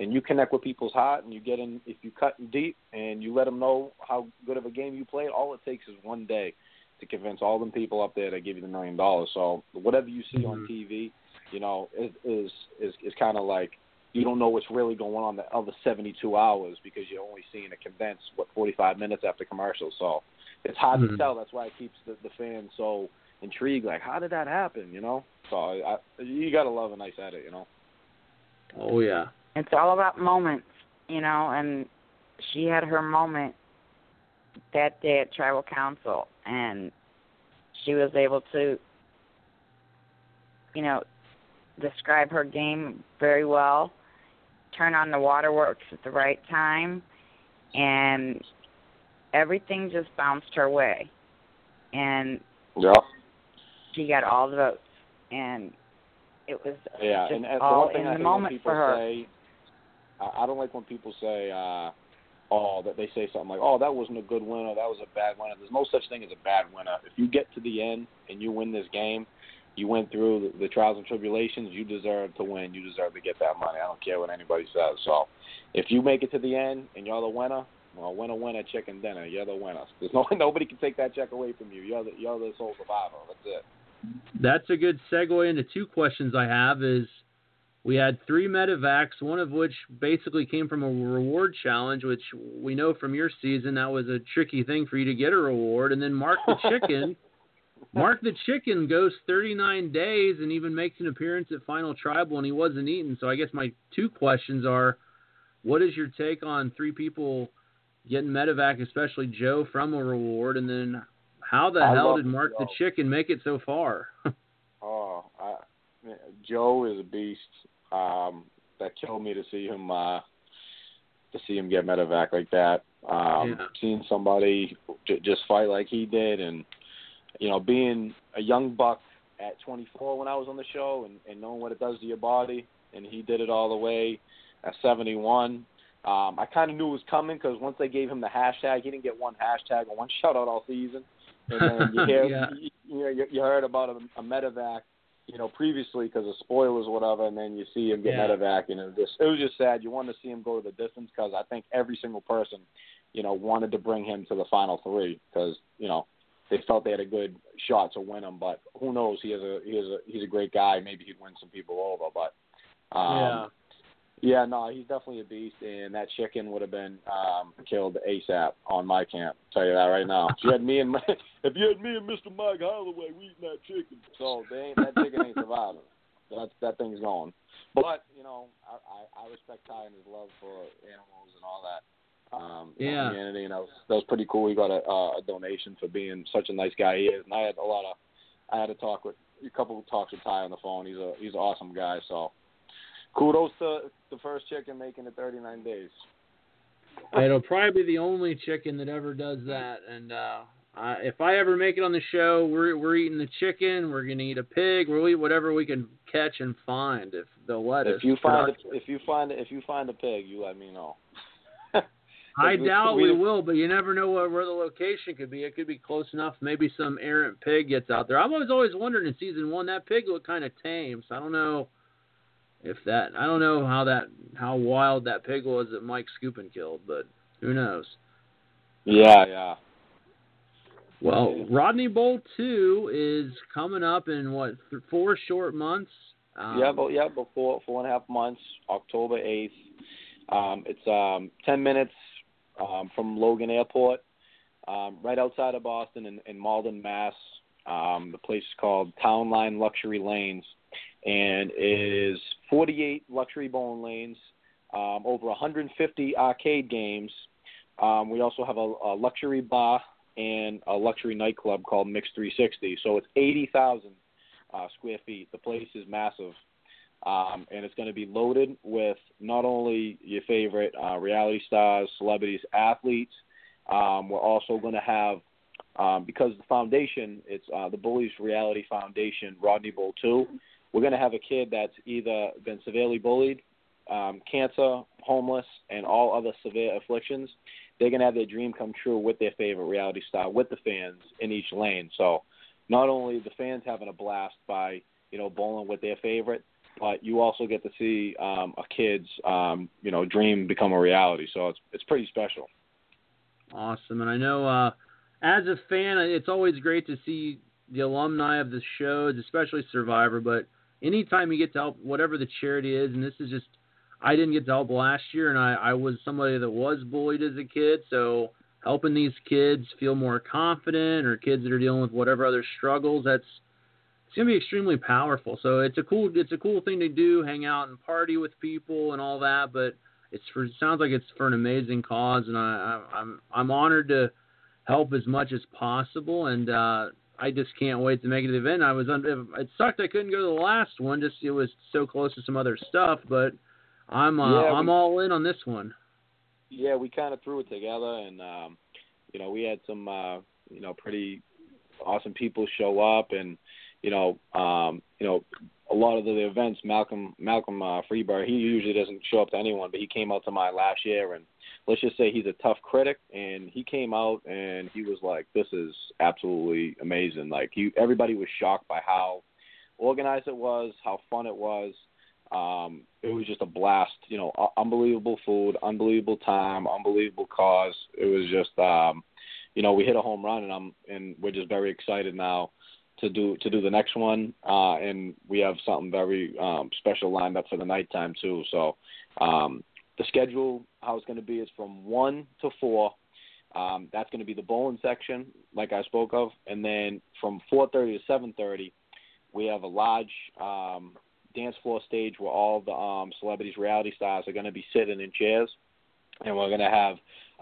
and you connect with people's heart, and you get in, if you cut deep and you let them know how good of a game you played, all it takes is one day to convince all them people up there to give you the million dollars. So whatever you see on Mhm. TV, you know, is is is, is kind of like you don't know what's really going on the other 72 hours because you're only seeing a condensed what 45 minutes after commercial. So it's hard to Mhm. tell. That's why it keeps the, the fans so intrigued. Like, how did that happen? You know. So I, I, you gotta love a nice edit. You know. Oh yeah. It's all about moments, you know, and she had her moment that day at tribal council and she was able to you know describe her game very well turn on the waterworks at the right time and everything just bounced her way and Yeah. She got all the votes and it was Yeah, just and, and all in I the moment for her say, I, I don't like when people say, uh, oh, that they say something like, oh, that wasn't a good winner, that was a bad winner. There's no such thing as a bad winner. If you get to the end and you win this game, you went through the, the trials and tribulations. You deserve to win. You deserve to get that money. I don't care what anybody says. So, if you make it to the end and you're the winner, well, winner, winner, chicken dinner. You're the winner. There's no nobody can take that check away from you. You're the you're the sole survivor. That's it. That's a good segue into two questions I have. Is we had three medevacs, one of which basically came from a reward challenge, which we know from your season that was a tricky thing for you to get a reward, and then Mark the Chicken. Mark the Chicken goes 39 days and even makes an appearance at Final Tribal, and he wasn't eaten. So I guess my two questions are, what is your take on three people getting medevac, especially Joe, from a reward, and then how the I hell did Mark the Chicken make it so far? Oh, I, Joe is a beast. Um, that killed me to see him uh, to see him get medevac like that. Um, Yeah. Seeing somebody j- just fight like he did, and you know, being a young buck at 24 when I was on the show, and, and knowing what it does to your body, and he did it all the way at 71. Um, I kind of knew it was coming because once they gave him the hashtag, he didn't get one hashtag or one shout out all season. And then you hear, Yeah. you, you, know, you, you heard about a, a medevac, you know, previously because of spoilers or whatever, and then you see him get Yeah. medevac, and it was just it was just sad. You wanted to see him go to the distance because I think every single person, you know, wanted to bring him to the final three because you know they felt they had a good shot to win him. But who knows? He is a he is a he's a great guy. Maybe he'd win some people over, but um, yeah. Yeah, no, he's definitely a beast, and that chicken would have been um, killed ASAP on my camp. Tell you that right now. If you had me and if you had me and Mr. Mike Holloway, we eating that chicken. So they ain't, that chicken ain't surviving. That that thing's gone. But you know, I, I, I respect Tai and his love for animals and all that. Um, you know, Yeah. humanity, and that was that was pretty cool. He got a, uh, a donation for being such a nice guy he is, and I had a lot of I had a talk with a couple of talks with Tai on the phone. He's a he's an awesome guy. So kudos to the first chicken making it 39 days. It'll probably be the only chicken that ever does that. And uh, I, if I ever make it on the show, we're we're eating the chicken. We're gonna eat a pig. We'll eat whatever we can catch and find if they'll let us. If you find a, if you find if you find a pig, you let me know. I we- doubt we- we will, but you never know where, where the location could be. It could be close enough. Maybe some errant pig gets out there. I was always wondering in season one that pig looked kind of tame, so I don't know if that I don't know how that how wild that pig was that Mike Skupin killed, but who knows? Yeah, yeah. Well, Rodney Bowl two is coming up in what th- four short months. Um, yeah, but yeah, before four and a half months, October eighth. Um, it's um, ten minutes um, from Logan Airport, um, right outside of Boston in, in Malden, Mass. Um, the place is called Town Line Luxury Lanes, and is 48 luxury bowling lanes, um, over 150 arcade games. Um, we also have a, a luxury bar and a luxury nightclub called Mix 360. So it's 80,000 uh, square feet. The place is massive. Um, and it's going to be loaded with not only your favorite uh, reality stars, celebrities, athletes. Um, we're also going to have, um, because the foundation, it's uh, the Bullies Reality Foundation, Rodney Bowl 2. We're going to have a kid that's either been severely bullied, um, cancer, homeless, and all other severe afflictions. They're going to have their dream come true with their favorite reality star, with the fans in each lane. So not only the fans having a blast by, you know, bowling with their favorite, but you also get to see um, a kid's um, you know dream become a reality. So it's it's pretty special. Awesome, and I know uh, as a fan, it's always great to see the alumni of the shows, especially Survivor. But anytime you get to help whatever the charity is, and this is just I didn't get to help last year, and I, I was somebody that was bullied as a kid, so helping these kids feel more confident, or kids that are dealing with whatever other struggles, that's it's gonna be extremely powerful. So it's a cool it's a cool thing to do, hang out and party with people and all that. But it's for it sounds like it's for an amazing cause, and I, I I'm I'm honored to help as much as possible. And uh, I just can't wait to make it to the event. I was under, it sucked I couldn't go to the last one, just it was so close to some other stuff. But I'm uh, Yeah, I'm we- all in on this one. Yeah, we kind of threw it together, and um, you know we had some uh, you know pretty awesome people show up, and you know um, you know a lot of the events. Malcolm Malcolm uh, Freberg, he usually doesn't show up to anyone, but he came out to mine last year, and let's just say he's a tough critic, and he came out and he was like, "This is absolutely amazing." Like he, everybody was shocked by how organized it was, how fun it was. Um, it was just a blast, you know, unbelievable food, unbelievable time, unbelievable cause. It was just, um, you know, we hit a home run, and I'm and we're just very excited now to do to do the next one, uh, and we have something very um, special lined up for the nighttime too. So um, the schedule, how it's going to be, is from one to four. Um, that's going to be the bowling section, like I spoke of, and then from 4:30 to 7:30, we have a large um, dance floor stage where all the um, celebrities, reality stars are going to be sitting in chairs, and we're going to have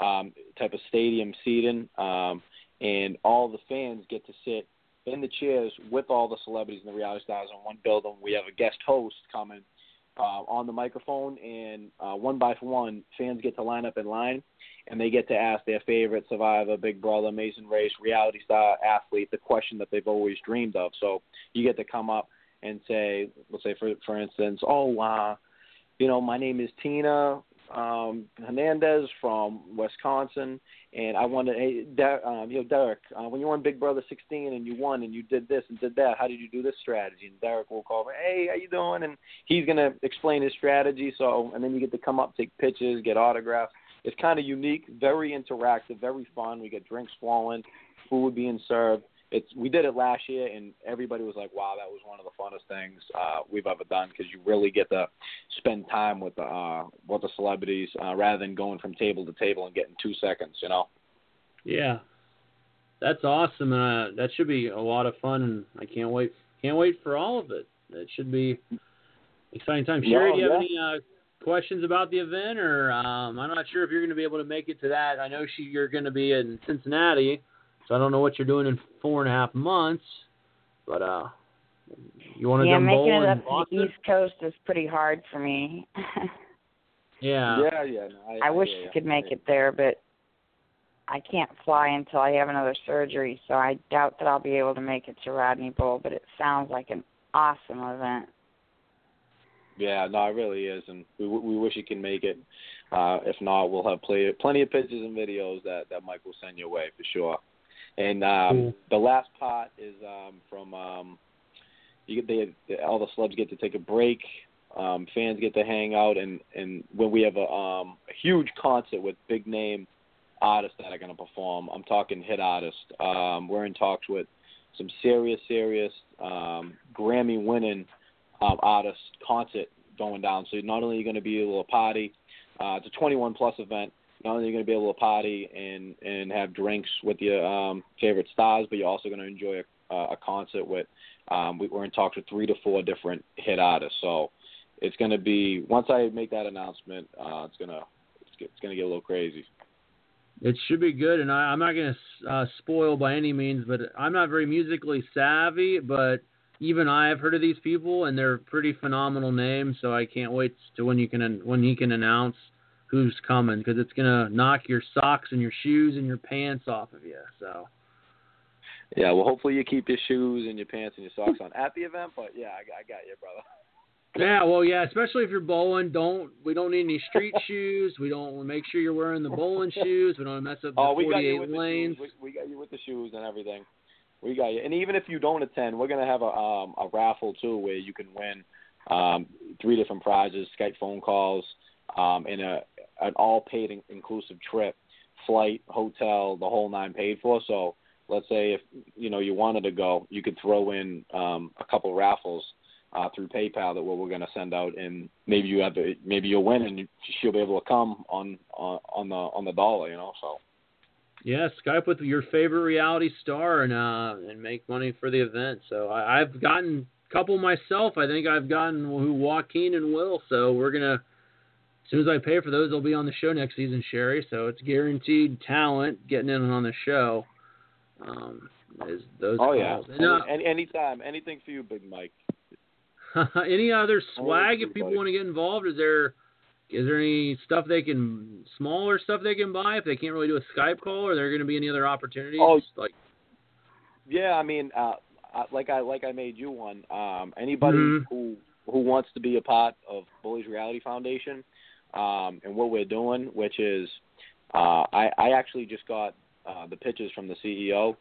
um, type of stadium seating, um, and all the fans get to sit in the chairs with all the celebrities and the reality stars in one building. We have a guest host coming uh, on the microphone, and uh, one by one, fans get to line up in line, and they get to ask their favorite Survivor, Big Brother, Amazing Race, reality star, athlete the question that they've always dreamed of. So you get to come up and say, let's say for for instance, oh, uh, you know, my name is Tina um, Hernandez from Wisconsin, and I wanted, hey, Der- um, you know, Derrick, uh, when you were on Big Brother 16 and you won and you did this and did that, how did you do this strategy? And Derrick will call me, hey, how you doing? And he's gonna explain his strategy. So, and then you get to come up, take pictures, get autographs. It's kind of unique, very interactive, very fun. We get drinks flowing, food being served. It's we did it last year, and everybody was like, "Wow, that was one of the funnest things uh, we've ever done." Because you really get to spend time with the uh, with the celebrities uh, rather than going from table to table and getting two seconds. You know. Yeah, that's awesome, and uh, that should be a lot of fun, and I can't wait can't wait for all of it. It should be exciting time. Sherry, No, do you have yeah. any uh, questions about the event, or um, I'm not sure if you're going to be able to make it to that. I know she, you're going to be in Cincinnati, so I don't know what you're doing in four and a half months, but uh, you want to yeah, making it up to the East Coast is pretty hard for me. Yeah. Yeah, yeah. No, I, I wish hear I ya. could make I- it there, but I can't fly until I have another surgery, so I doubt that I'll be able to make it to Rodney Bowl. But it sounds like an awesome event. Yeah, no, it really is, and we we wish you can make it. Uh, if not, we'll have plenty plenty of pictures and videos that that Mike will send your way for sure. And um, Cool. the last pot is um, from um, you get they, all the celebs get to take a break Um, fans get to hang out, and and when we have a, um, a huge concert with big name artists that are going to perform, I'm talking hit artists. Um, we're in talks with some serious, serious um, Grammy winning um, artist concert going down. So not only are you going to be able to party, uh, it's a 21 plus event. Not only are you going to be able to party and and have drinks with your um, favorite stars, but you're also going to enjoy a, a concert with. Um, we, we're in talks with three to four different hit artists. So it's going to be once I make that announcement, uh, it's gonna it's, it's going to get a little crazy. It should be good, and I, I'm not going to uh, spoil by any means, but I'm not very musically savvy, but even I have heard of these people, and they're pretty phenomenal names. So I can't wait to when you can when he can announce who's coming because it's gonna knock your socks and your shoes and your pants off of you. So. Yeah, well, hopefully you keep your shoes and your pants and your socks on at the event. But yeah, I, I got you, brother. Yeah, well, yeah, especially if you're bowling. Don't we don't need any street shoes. We don't make sure you're wearing the bowling shoes. We don't mess up the oh, we 48 got you with lanes. The. We, we got you with the shoes and everything. We got you. And even if you don't attend, we're gonna have a um a raffle too where you can win um three different prizes, Skype phone calls, um and a an all paid in- inclusive trip, flight, hotel, the whole nine paid for. So let's say if you know you wanted to go, you could throw in um a couple raffles uh, through PayPal that what we're going to send out, and maybe you have to, maybe you'll win, and you, she'll be able to come on on on the on the dollar, you know. So Yeah, Skype with your favorite reality star and uh and make money for the event. So I, I've gotten couple myself. I think I've gotten who Joaquin and Will. So we're gonna as soon as I pay for those, they'll be on the show next season, Sherry. So it's guaranteed talent getting in on the show. Um, is those oh yeah. And, uh, any, anytime, anything for you, Big Mike. any other swag if people buddy. want to get involved? Is there is there any stuff they can smaller stuff they can buy if they can't really do a Skype call? Are there going to be any other opportunities? Oh, like Yeah, I mean, uh, like I like I made you one. Um, anybody Mhm. who who wants to be a part of Bullies Reality Foundation, um, and what we're doing, which is, uh, I I actually just got uh, the pictures from the CEO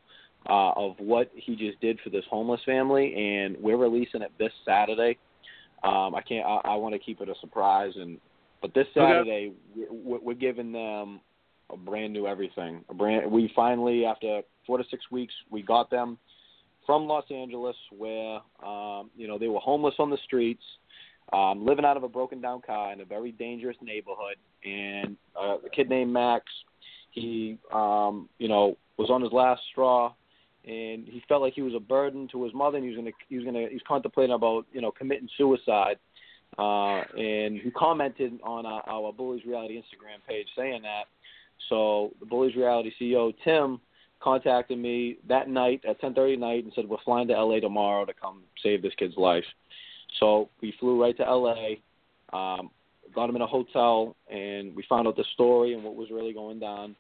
uh, of what he just did for this homeless family, and we're releasing it this Saturday. Um, I can't. I, I want to keep it a surprise, and but this Okay. Saturday we're, we're giving them a brand new everything. A brand. We finally, after four to six weeks, we got them from Los Angeles, where um, you know they were homeless on the streets, um, living out of a broken down car in a very dangerous neighborhood. And uh, a kid named Max, he um, you know was on his last straw, and he felt like he was a burden to his mother, and he was gonna he was gonna he was contemplating about you know committing suicide. Uh, and he commented on our, our Bullies Reality Instagram page saying that. So the Bullies Reality CEO Tim contacted me that night at 10:30 at night and said we're flying to LA tomorrow to come save this kid's life. So we flew right to LA, um, got him in a hotel, and we found out the story and what was really going down.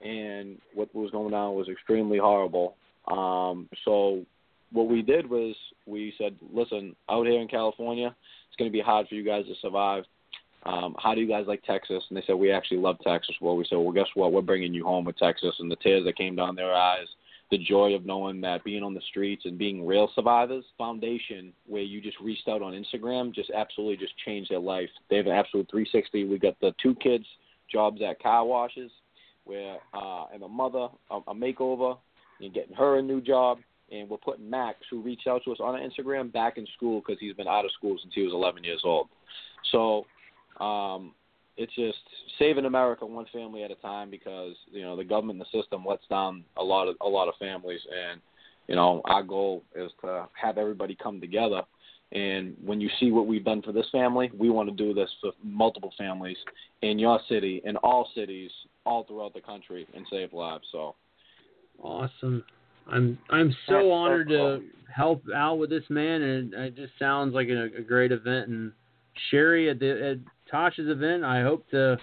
And what was going on was extremely horrible. Um, so what we did was we said, listen, out here in California, it's going to be hard for you guys to survive. Um, how do you guys like Texas? And they said, we actually love Texas. Well, we said, well, guess what? We're bringing you home with Texas. And the tears that came down their eyes, the joy of knowing that being on the streets and being real survivors, foundation where you just reached out on Instagram, just absolutely just changed their life. They have an absolute 360. We got the two kids jobs at car washes, where uh, and a mother a, a makeover, and getting her a new job. And we're putting Max, who reached out to us on Instagram, back in school because he's been out of school since he was 11 years old. So um, it's just saving America one family at a time because you know the government and the system lets down a lot of a lot of families, and you know our goal is to have everybody come together. And when you see what we've done for this family, we want to do this for multiple families in your city, in all cities, all throughout the country, and save lives. So awesome. I'm I'm so That's so honored cool. to help out with this man, and it just sounds like a, a great event. And Sherry at the at Tasha's event, I hope to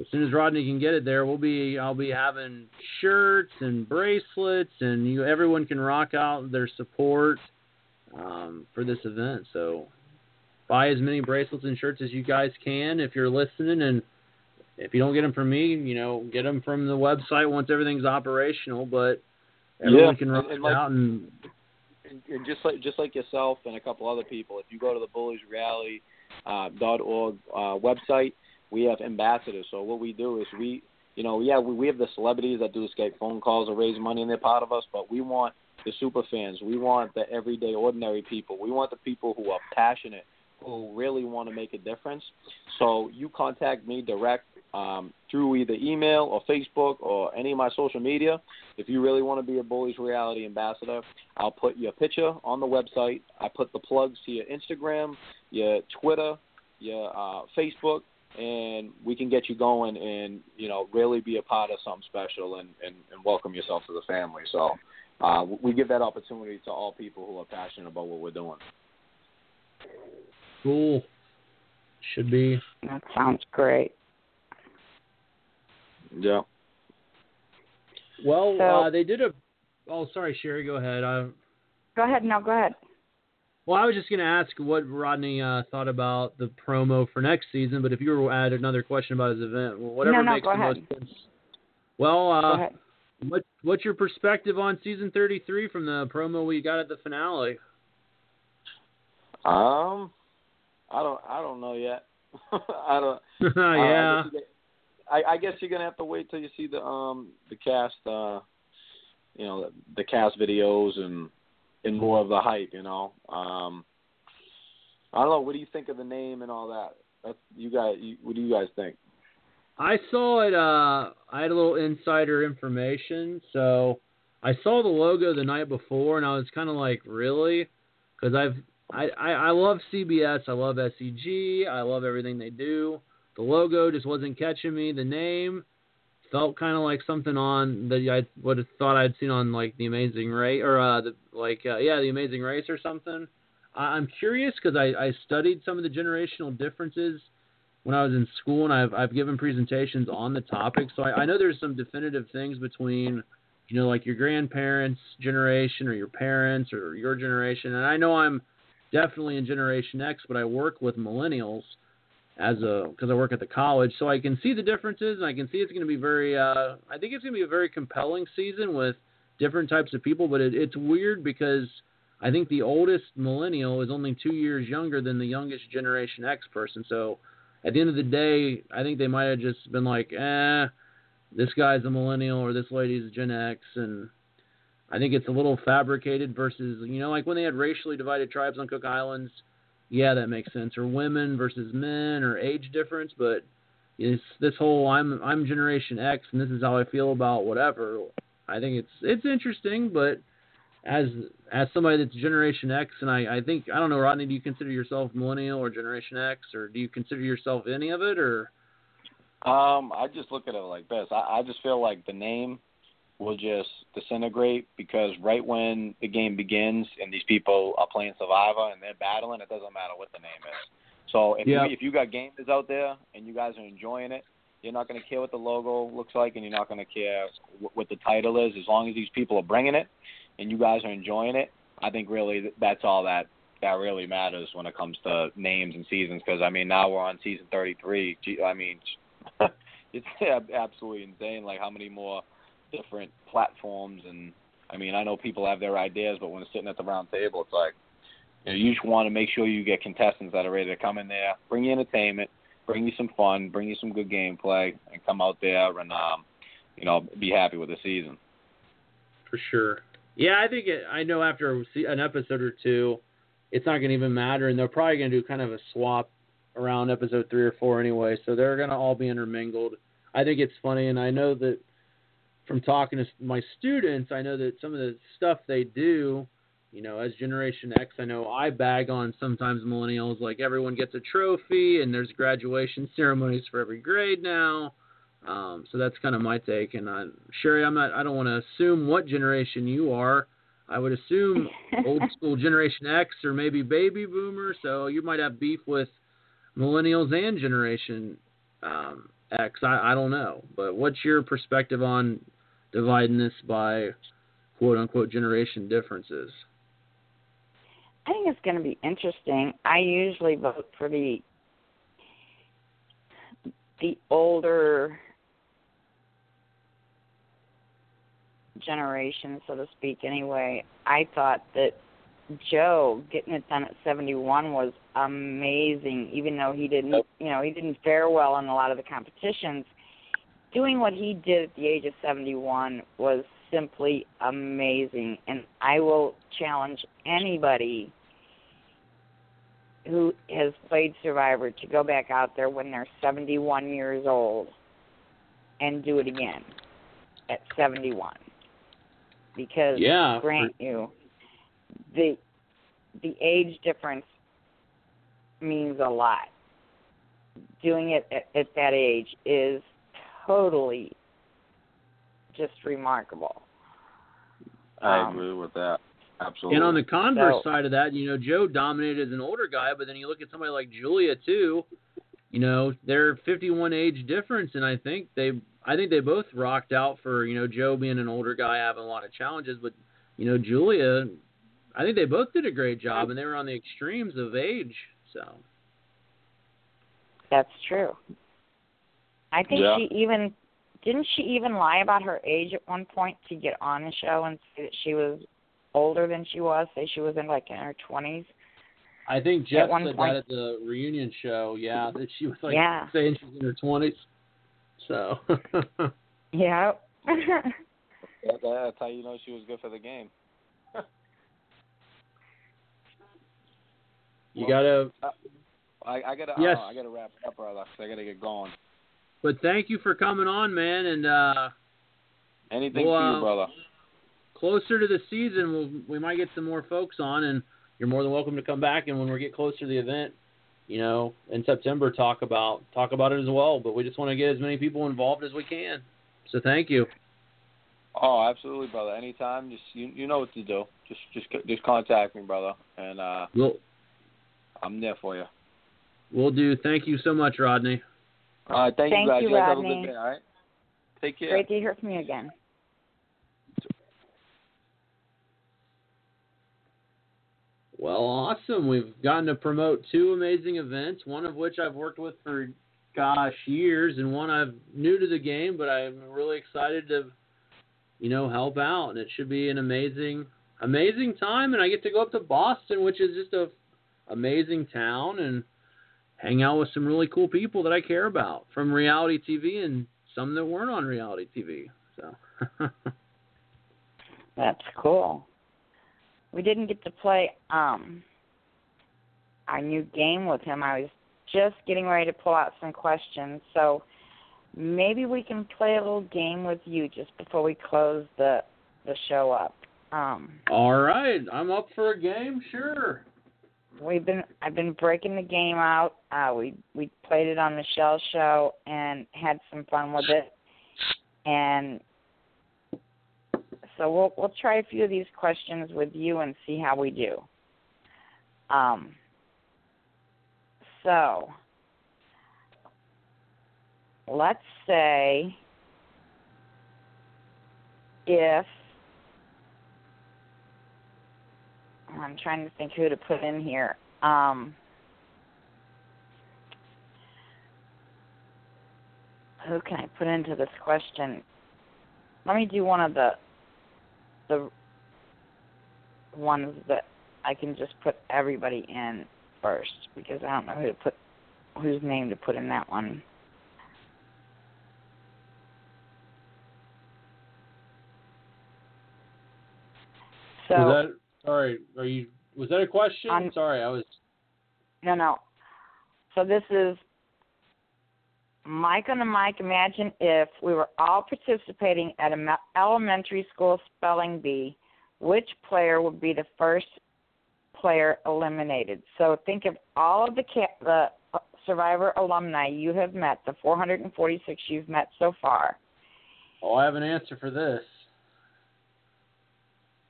as soon as Rodney can get it there, we'll be I'll be having shirts and bracelets, and you everyone can rock out their support um, for this event. So buy as many bracelets and shirts as you guys can if you're listening, and if you don't get them from me, you know, get them from the website once everything's operational. But everyone Yeah, can rock and- and like- out and and just like just like yourself and a couple other people, if you go to the Bullies Reality uh, dot org uh, website, we have ambassadors. So what we do is we, you know, yeah, we, we have the celebrities that do Skype phone calls or raise money and they're part of us, but we want the super fans. We want the everyday ordinary people. We want the people who are passionate, who really want to make a difference. So you contact me direct um, through either email or Facebook or any of my social media. If you really want to be a Bullies Reality ambassador, I'll put your picture on the website. I put the plugs to your Instagram, your Twitter, your uh, Facebook, and we can get you going and you know really be a part of something special and, and, and welcome yourself to the family. So uh, we give that opportunity to all people who are passionate about what we're doing. Cool. Should be. That sounds great. Yeah. Well, So- uh, they did a. Oh, sorry, Sherry. Go ahead. I, Go ahead. No, go ahead. well, I was just going to ask what Rodney uh, thought about the promo for next season, but if you were to add another question about his event, well, whatever No, no, makes go the ahead. most sense. Well, uh, what what's your perspective on season 33 from the promo we got at the finale? Um, I don't I don't know yet. I don't. uh, I I, I guess you're gonna have to wait till you see the um the cast uh you know the, the cast videos and and more of the hype you know um I don't know what do you think of the name and all that that's you guys you, what do you guys think I saw it. Uh, I had a little insider information, so I saw the logo the night before, and I was kind of like, really? Because I've I, I I love CBS. I love SEG. I love everything they do. The logo just wasn't catching me. The name felt kind of like something on that I would have thought I'd seen on like The Amazing Race or uh, the like uh, yeah, The Amazing Race or something. I, I'm curious because I I studied some of the generational differences when I was in school, and I've I've given presentations on the topic, so I, I know there's some definitive things between, you know, like your grandparents' generation or your parents or your generation, and I know I'm definitely in Generation X, but I work with millennials as a because I work at the college, so I can see the differences, and I can see it's going to be very. Uh, I think it's going to be a very compelling season with different types of people, but it, it's weird because. I think the oldest millennial is only two years younger than the youngest Generation X person. So at the end of the day, I think they might have just been like, eh, this guy's a millennial or this lady's a Gen X, and I think it's a little fabricated versus, you know, like when they had racially divided tribes on Cook Islands, yeah, that makes sense. Or women versus men or age difference, but it's this whole I'm I'm Generation X and this is how I feel about whatever. I think it's it's interesting, but as as somebody that's Generation X, and I, I think I don't know, Rodney, do you consider yourself millennial or Generation X, or do you consider yourself any of it, or? um I just look at it like this I, I just feel like the name will just disintegrate because right when the game begins and these people are playing Survivor and they're battling, it doesn't matter what the name is. So if Yeah. you, if you got gamers out there and you guys are enjoying it, you're not going to care what the logo looks like and you're not going to care wh- what the title is as long as these people are bringing it and you guys are enjoying it. I think really that's all that that really matters when it comes to names and seasons because I mean now we're on season 33. I mean it's absolutely insane like how many more different platforms and I mean I know people have their ideas but when it's sitting at the round table it's like you, know, you just want to make sure you get contestants that are ready to come in there, bring you entertainment, bring you some fun, bring you some good gameplay, and come out there and um, you know be happy with the season. For sure. Yeah, I think it, I know after an episode or two, it's not going to even matter, and they're probably going to do kind of a swap around episode three or four anyway, so they're going to all be intermingled. I think it's funny, and I know that from talking to my students, I know that some of the stuff they do, you know, as Generation X, I know I bag on sometimes millennials, like everyone gets a trophy, and there's graduation ceremonies for every grade now. Um, so that's kind of my take. And uh, Sherry, I'm not. I don't want to assume what generation you are. I would assume old school Generation X or maybe Baby Boomer. So you might have beef with millennials and Generation um, X. I, I don't know. But what's your perspective on dividing this by quote unquote generation differences? I think it's going to be interesting. I usually vote for the the older generation, so to speak. Anyway, I thought that Joe getting it done at 71 was amazing. Even though he didn't, you know, he didn't fare well in a lot of the competitions. Doing what he did at the age of 71 was simply amazing, and I will challenge anybody who has played Survivor to go back out there when they're 71 years old and do it again at 71 because Yeah, grant you the the age difference means a lot. Doing it at, at that age is totally just remarkable I Um, agree with that. Absolutely. And on the converse So- side of that, you know, Joe dominated as an older guy, but then you look at somebody like Julia too. You know, they're 51 age difference, and I think they, I think they both rocked out for you know Joe being an older guy having a lot of challenges, but you know Julia, I think they both did a great job, and they were on the extremes of age. So That's true. I think Yeah. she even didn't she even lie about her age at one point to get on the show and say that she was older than she was, say she was in like in her twenties. I think Jeff one said point- that at the reunion show. Yeah, that she was like Yeah. saying she's in her 20s. So Yeah. That- that's how you know she was good for the game. you gotta. I, I gotta. Yes. uh, I gotta wrap it up, brother. 'cause I gotta get going. But thank you for coming on, man, and. uh Anything Well, for uh, you, brother. closer to the season, we'll, we might get some more folks on, and you're more than welcome to come back. And when we get closer to the event, you know, in September, talk about talk about it as well. But we just want to get as many people involved as we can. So thank you. Oh, absolutely, brother. Anytime, just you you know what to do. Just just just contact me, brother, and uh We'll I'm there for you. we'll do. Thank you so much, Rodney. All right, thank, Thank you guys. you, guys have a good day. All right. Take care. Great to hear from you again. Well, awesome. We've gotten to promote two amazing events, one of which I've worked with for gosh years, and one I'm new to the game, but I'm really excited to, you know, help out. And it should be an amazing, amazing time. And I get to go up to Boston, which is just a amazing town, and hang out with some really cool people that I care about from reality TV and some that weren't on reality TV. So. That's cool. We didn't get to play um our new game with him. I was just getting ready to pull out some questions, so maybe we can play a little game with you just before we close the the show up. Um All right, I'm up for a game. Sure. We've been I've been breaking the game out. Uh we we played it on Michelle's show and had some fun with it. And so we'll we'll try a few of these questions with you and see how we do. Um so let's say if I'm trying to think who to put in here. Um, who can I put into this question? Let me do one of the the ones that I can just put everybody in first because I don't know who to put whose name to put in that one. So sorry? Are you? Was that a question? I'm- sorry, I was. No, no. So this is Mike on the mic. Imagine if we were all participating at an elementary school spelling bee, which player would be the first player eliminated? So think of all of the ca- the uh, Survivor alumni you have met, the 446 you've met so far, Oh, I have an answer for this.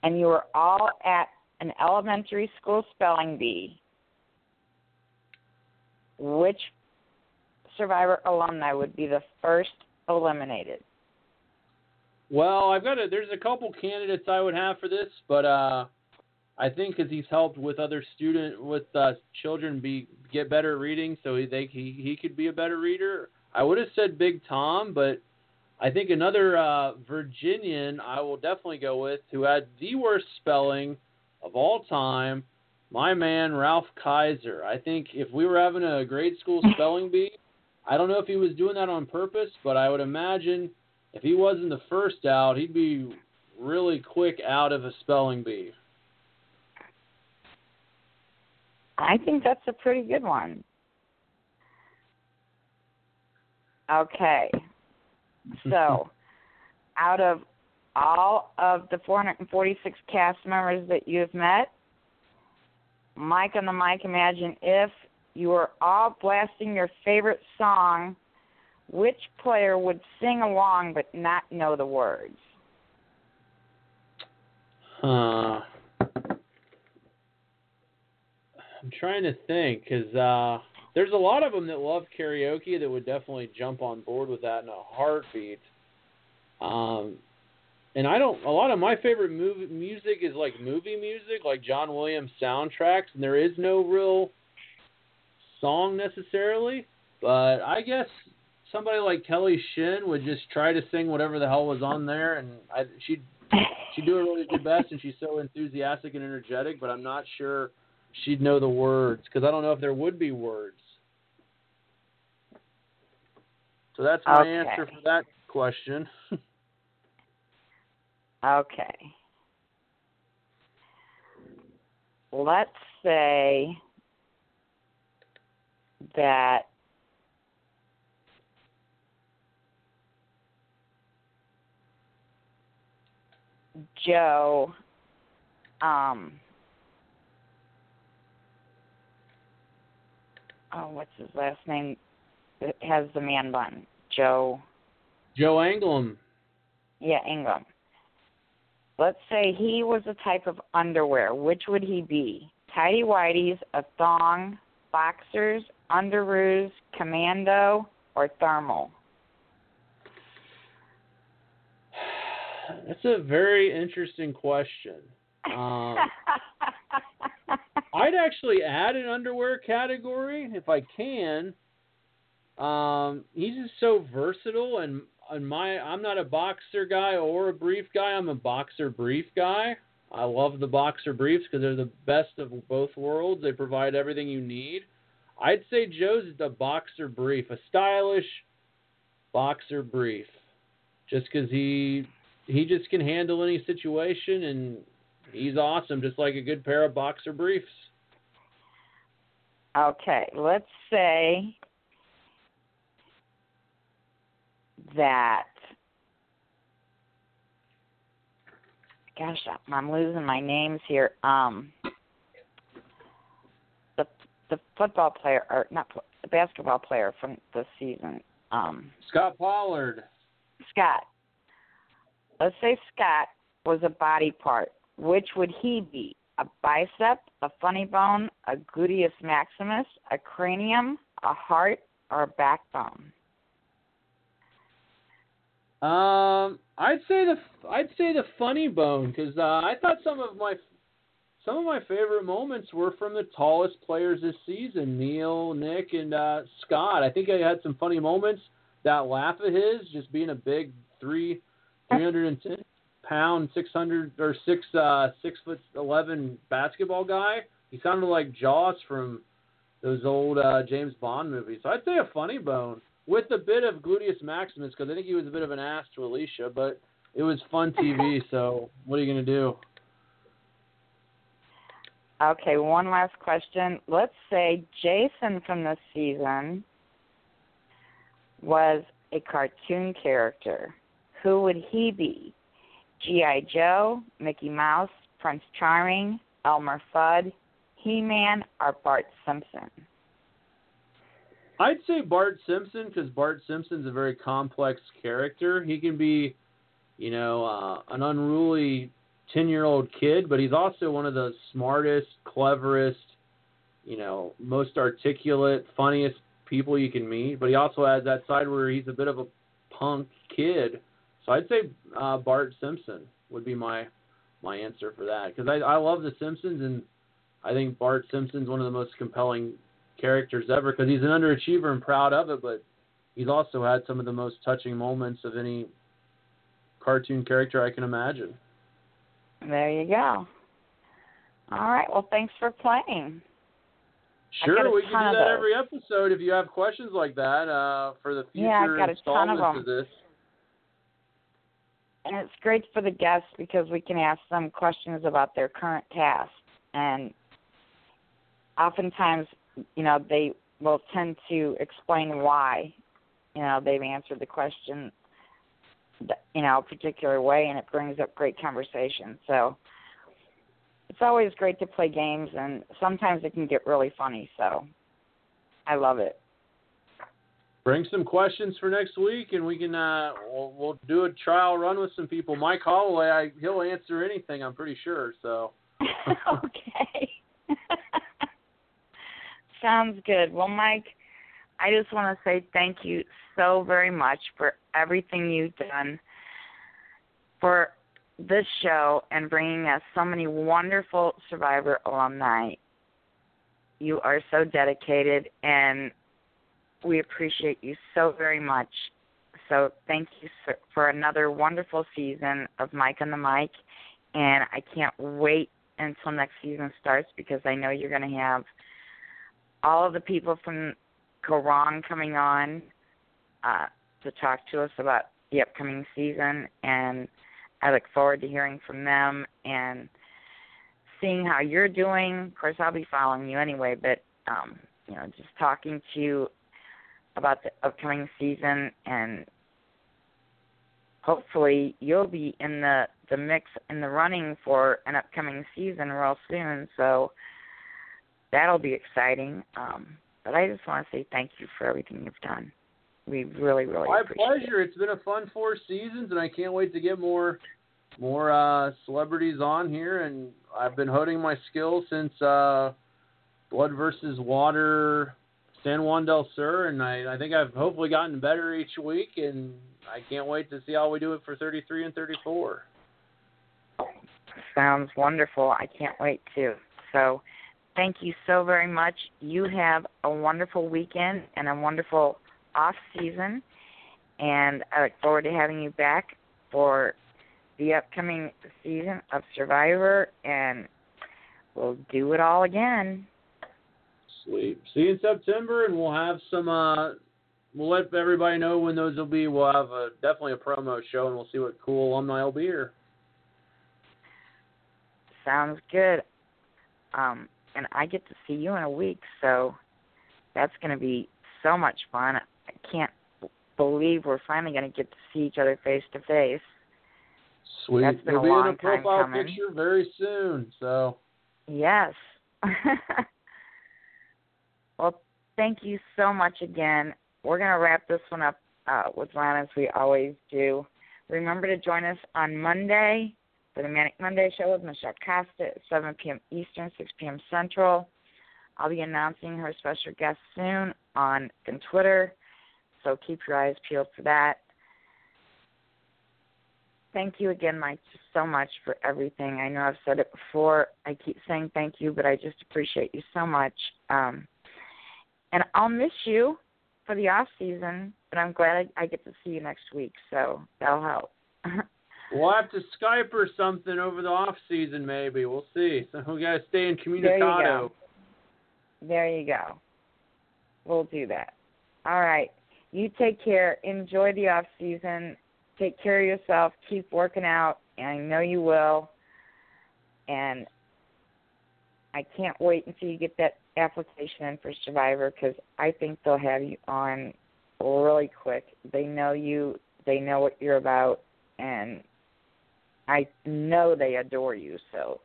And you were all at an elementary school spelling bee. Which Survivor alumni would be the first eliminated? Well, I've got a. There's a couple candidates I would have for this, but uh, I think because he's helped with other student with uh, children be get better reading, so he they, he he could be a better reader. I would have said Big Tom, but I think another uh, Virginian I will definitely go with who had the worst spelling of all time, my man Ralph Kiser. I think if we were having a grade school spelling bee, I don't know if he was doing that on purpose, but I would imagine if he wasn't the first out, he'd be really quick out of a spelling bee. I think that's a pretty good one. Okay. So, out of all of the 446 cast members that you've met, Mike on the mic, imagine if you were all blasting your favorite song, which player would sing along but not know the words? Uh, I'm trying to think because uh, there's a lot of them that love karaoke that would definitely jump on board with that in a heartbeat. Um, and I don't. A lot of my favorite movie music is like movie music, like John Williams soundtracks, and there is no real song necessarily. But I guess somebody like Kelly Shinn would just try to sing whatever the hell was on there, and I, she'd she'd do her really good best, and she's so enthusiastic and energetic. But I'm not sure she'd know the words because I don't know if there would be words. So that's my Okay. answer for that question. Okay. Let's say that Joe um oh what's his last name has the man bun Joe Joe Anglim. yeah, Ingham. Let's say he was a type of underwear. Which would he be? Tidy whities, a thong, boxers, underoos, commando, or thermal? That's a very interesting question. Um, I'd actually add an underwear category if I can. Um, he's just so versatile, and and my I'm not a boxer guy or a brief guy. I'm a boxer brief guy. I love the boxer briefs because they're the best of both worlds. They provide everything you need. I'd say Joe's is the boxer brief, a stylish boxer brief, just because he he just can handle any situation and he's awesome, just like a good pair of boxer briefs. okay, let's say that. Gosh, I'm losing my names here. Um, the the football player, or not the basketball player from this season. Um, Scott Pollard. Scott. Let's say Scott was a body part. Which would he be? A bicep, a funny bone, a gluteus maximus, a cranium, a heart, or a backbone? Um, I'd say the I'd say the funny bone because uh, I thought some of my some of my favorite moments were from the tallest players this season, Neal, Nick, and uh, Scott. I think I had some funny moments. That laugh of his, just being a big three, three hundred and ten pound, six hundred or six uh six foot eleven basketball guy. He sounded like Jaws from those old uh James Bond movies. So I'd say a funny bone with a bit of gluteus maximus because I think he was a bit of an ass to Alecia, but it was fun TV. so what are you gonna do? Okay, one last question. Let's say Jason from this season was a cartoon character. Who would he be? G.I. Joe, Mickey Mouse, Prince Charming, Elmer Fudd, He Man, or Bart Simpson? I'd say Bart Simpson because Bart Simpson's a very complex character. He can be, you know, uh, an unruly ten-year-old kid, but he's also one of the smartest, cleverest, you know, most articulate, funniest people you can meet. But he also has that side where he's a bit of a punk kid. So I'd say uh, Bart Simpson would be my my answer for that because I I love the Simpsons and I think Bart Simpson's one of the most compelling characters ever because he's an underachiever and proud of it, but he's also had some of the most touching moments of any cartoon character I can imagine. There you go. All right. Well, thanks for playing. Sure, we can do that every episode if you have questions like that uh, for the future Yeah, I've got a ton of installments them. of this. And it's great for the guests because we can ask them questions about their current task. And oftentimes, you know, they will tend to explain why, you know, they've answered the question, you know, a particular way, and it brings up great conversation. So it's always great to play games, and sometimes it can get really funny. So I love it. Bring some questions for next week, and we can uh, we'll, we'll do a trial run with some people. Mike Holloway, I, he'll answer anything, I'm pretty sure. So okay. Sounds good. Well, Mike, I just want to say thank you so very much for everything you've done for this show and bringing us so many wonderful Survivor alumni. You are so dedicated, and we appreciate you so very much. So, thank you for another wonderful season of Mike on the Mic, and I can't wait until next season starts because I know you're going to have all of the people from Kaoh Rong coming on uh, to talk to us about the upcoming season, and I look forward to hearing from them and seeing how you're doing. Of course, I'll be following you anyway, but um, you know, just talking to you about the upcoming season and hopefully you'll be in the the mix in the running for an upcoming season real soon so that'll be exciting um but i just want to say thank you for everything you've done we really really my pleasure. It's been a fun four seasons, and I can't wait to get more more uh, celebrities on here. And I've been honing my skills since uh, Blood versus Water, San Juan del Sur, and I, I think I've hopefully gotten better each week. And I can't wait to see how we do it for 33 and 34. sounds wonderful i can't wait to so thank you so very much you have a wonderful weekend and a wonderful off season and i look forward to having you back for the upcoming season of survivor and we'll do it all again Sweet. See you in September, and we'll have some. Uh, we'll let everybody know when those will be. We'll have a, definitely a promo show, and we'll see what cool alumni will be here. Sounds good. Um, and I get to see you in a week, so that's going to be so much fun. I can't believe we're finally going to get to see each other face to face. Sweet. That's been It'll a be in long a time profile coming. picture very soon. So Yes. well, thank you so much again. We're going to wrap this one up uh, with Ron as we always do. Remember to join us on Monday for the Manic Monday show with Michelle Costa at 7 p.m. Eastern, 6 p.m. Central. I'll be announcing her special guest soon on, on Twitter, so keep your eyes peeled for that. Thank you again, Mike, so much for everything. I know I've said it before. I keep saying thank you, but I just appreciate you so much. Um, and I'll miss you for the off season, but I'm glad I, I get to see you next week, so that'll help. we'll have to Skype or something over the off season. Maybe we'll see. So we gotta stay in There you go. communicado. There you go. We'll do that. All right. You take care. Enjoy the off season. Take care of yourself. Keep working out. And I know you will. And I can't wait until you get that application in for Survivor because I think they'll have you on really quick. They know you. They know what you're about, and I know they adore you. So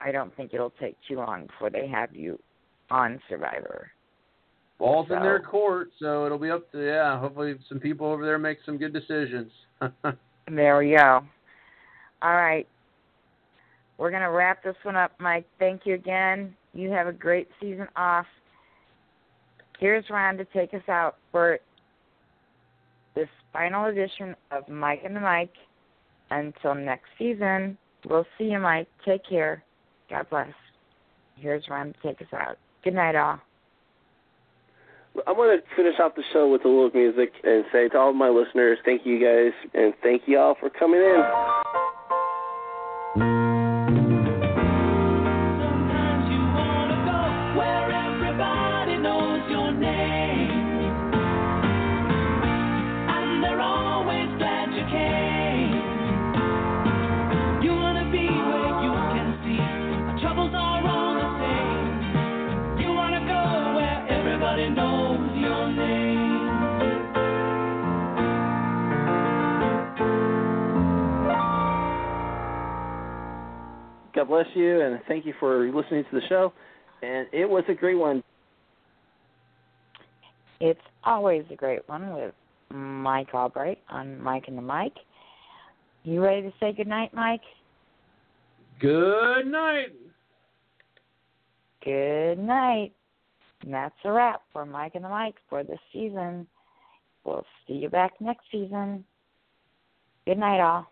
I don't think it'll take too long before they have you on Survivor. Ball's in their court, so it'll be up to yeah. Hopefully, some people over there make some good decisions. There we go. All right. We're going to wrap this one up, Mike. Thank you again. You have a great season off. Here's Ron to take us out for this final edition of Mike and the Mike. Until next season, we'll see you, Mike. Take care. God bless. Here's to take us out. Good night, all. I want to finish off the show with a little music and say to all my listeners, thank you guys, and thank you all for coming in. Bless you, and thank you for listening to the show. And it was a great one. It's always a great one with Mike Allbright on Mike and the Mic. You ready to say goodnight, Mike? Good night. Good night. And that's a wrap for Mike and the Mic for this season. We'll see you back next season. Good night, all.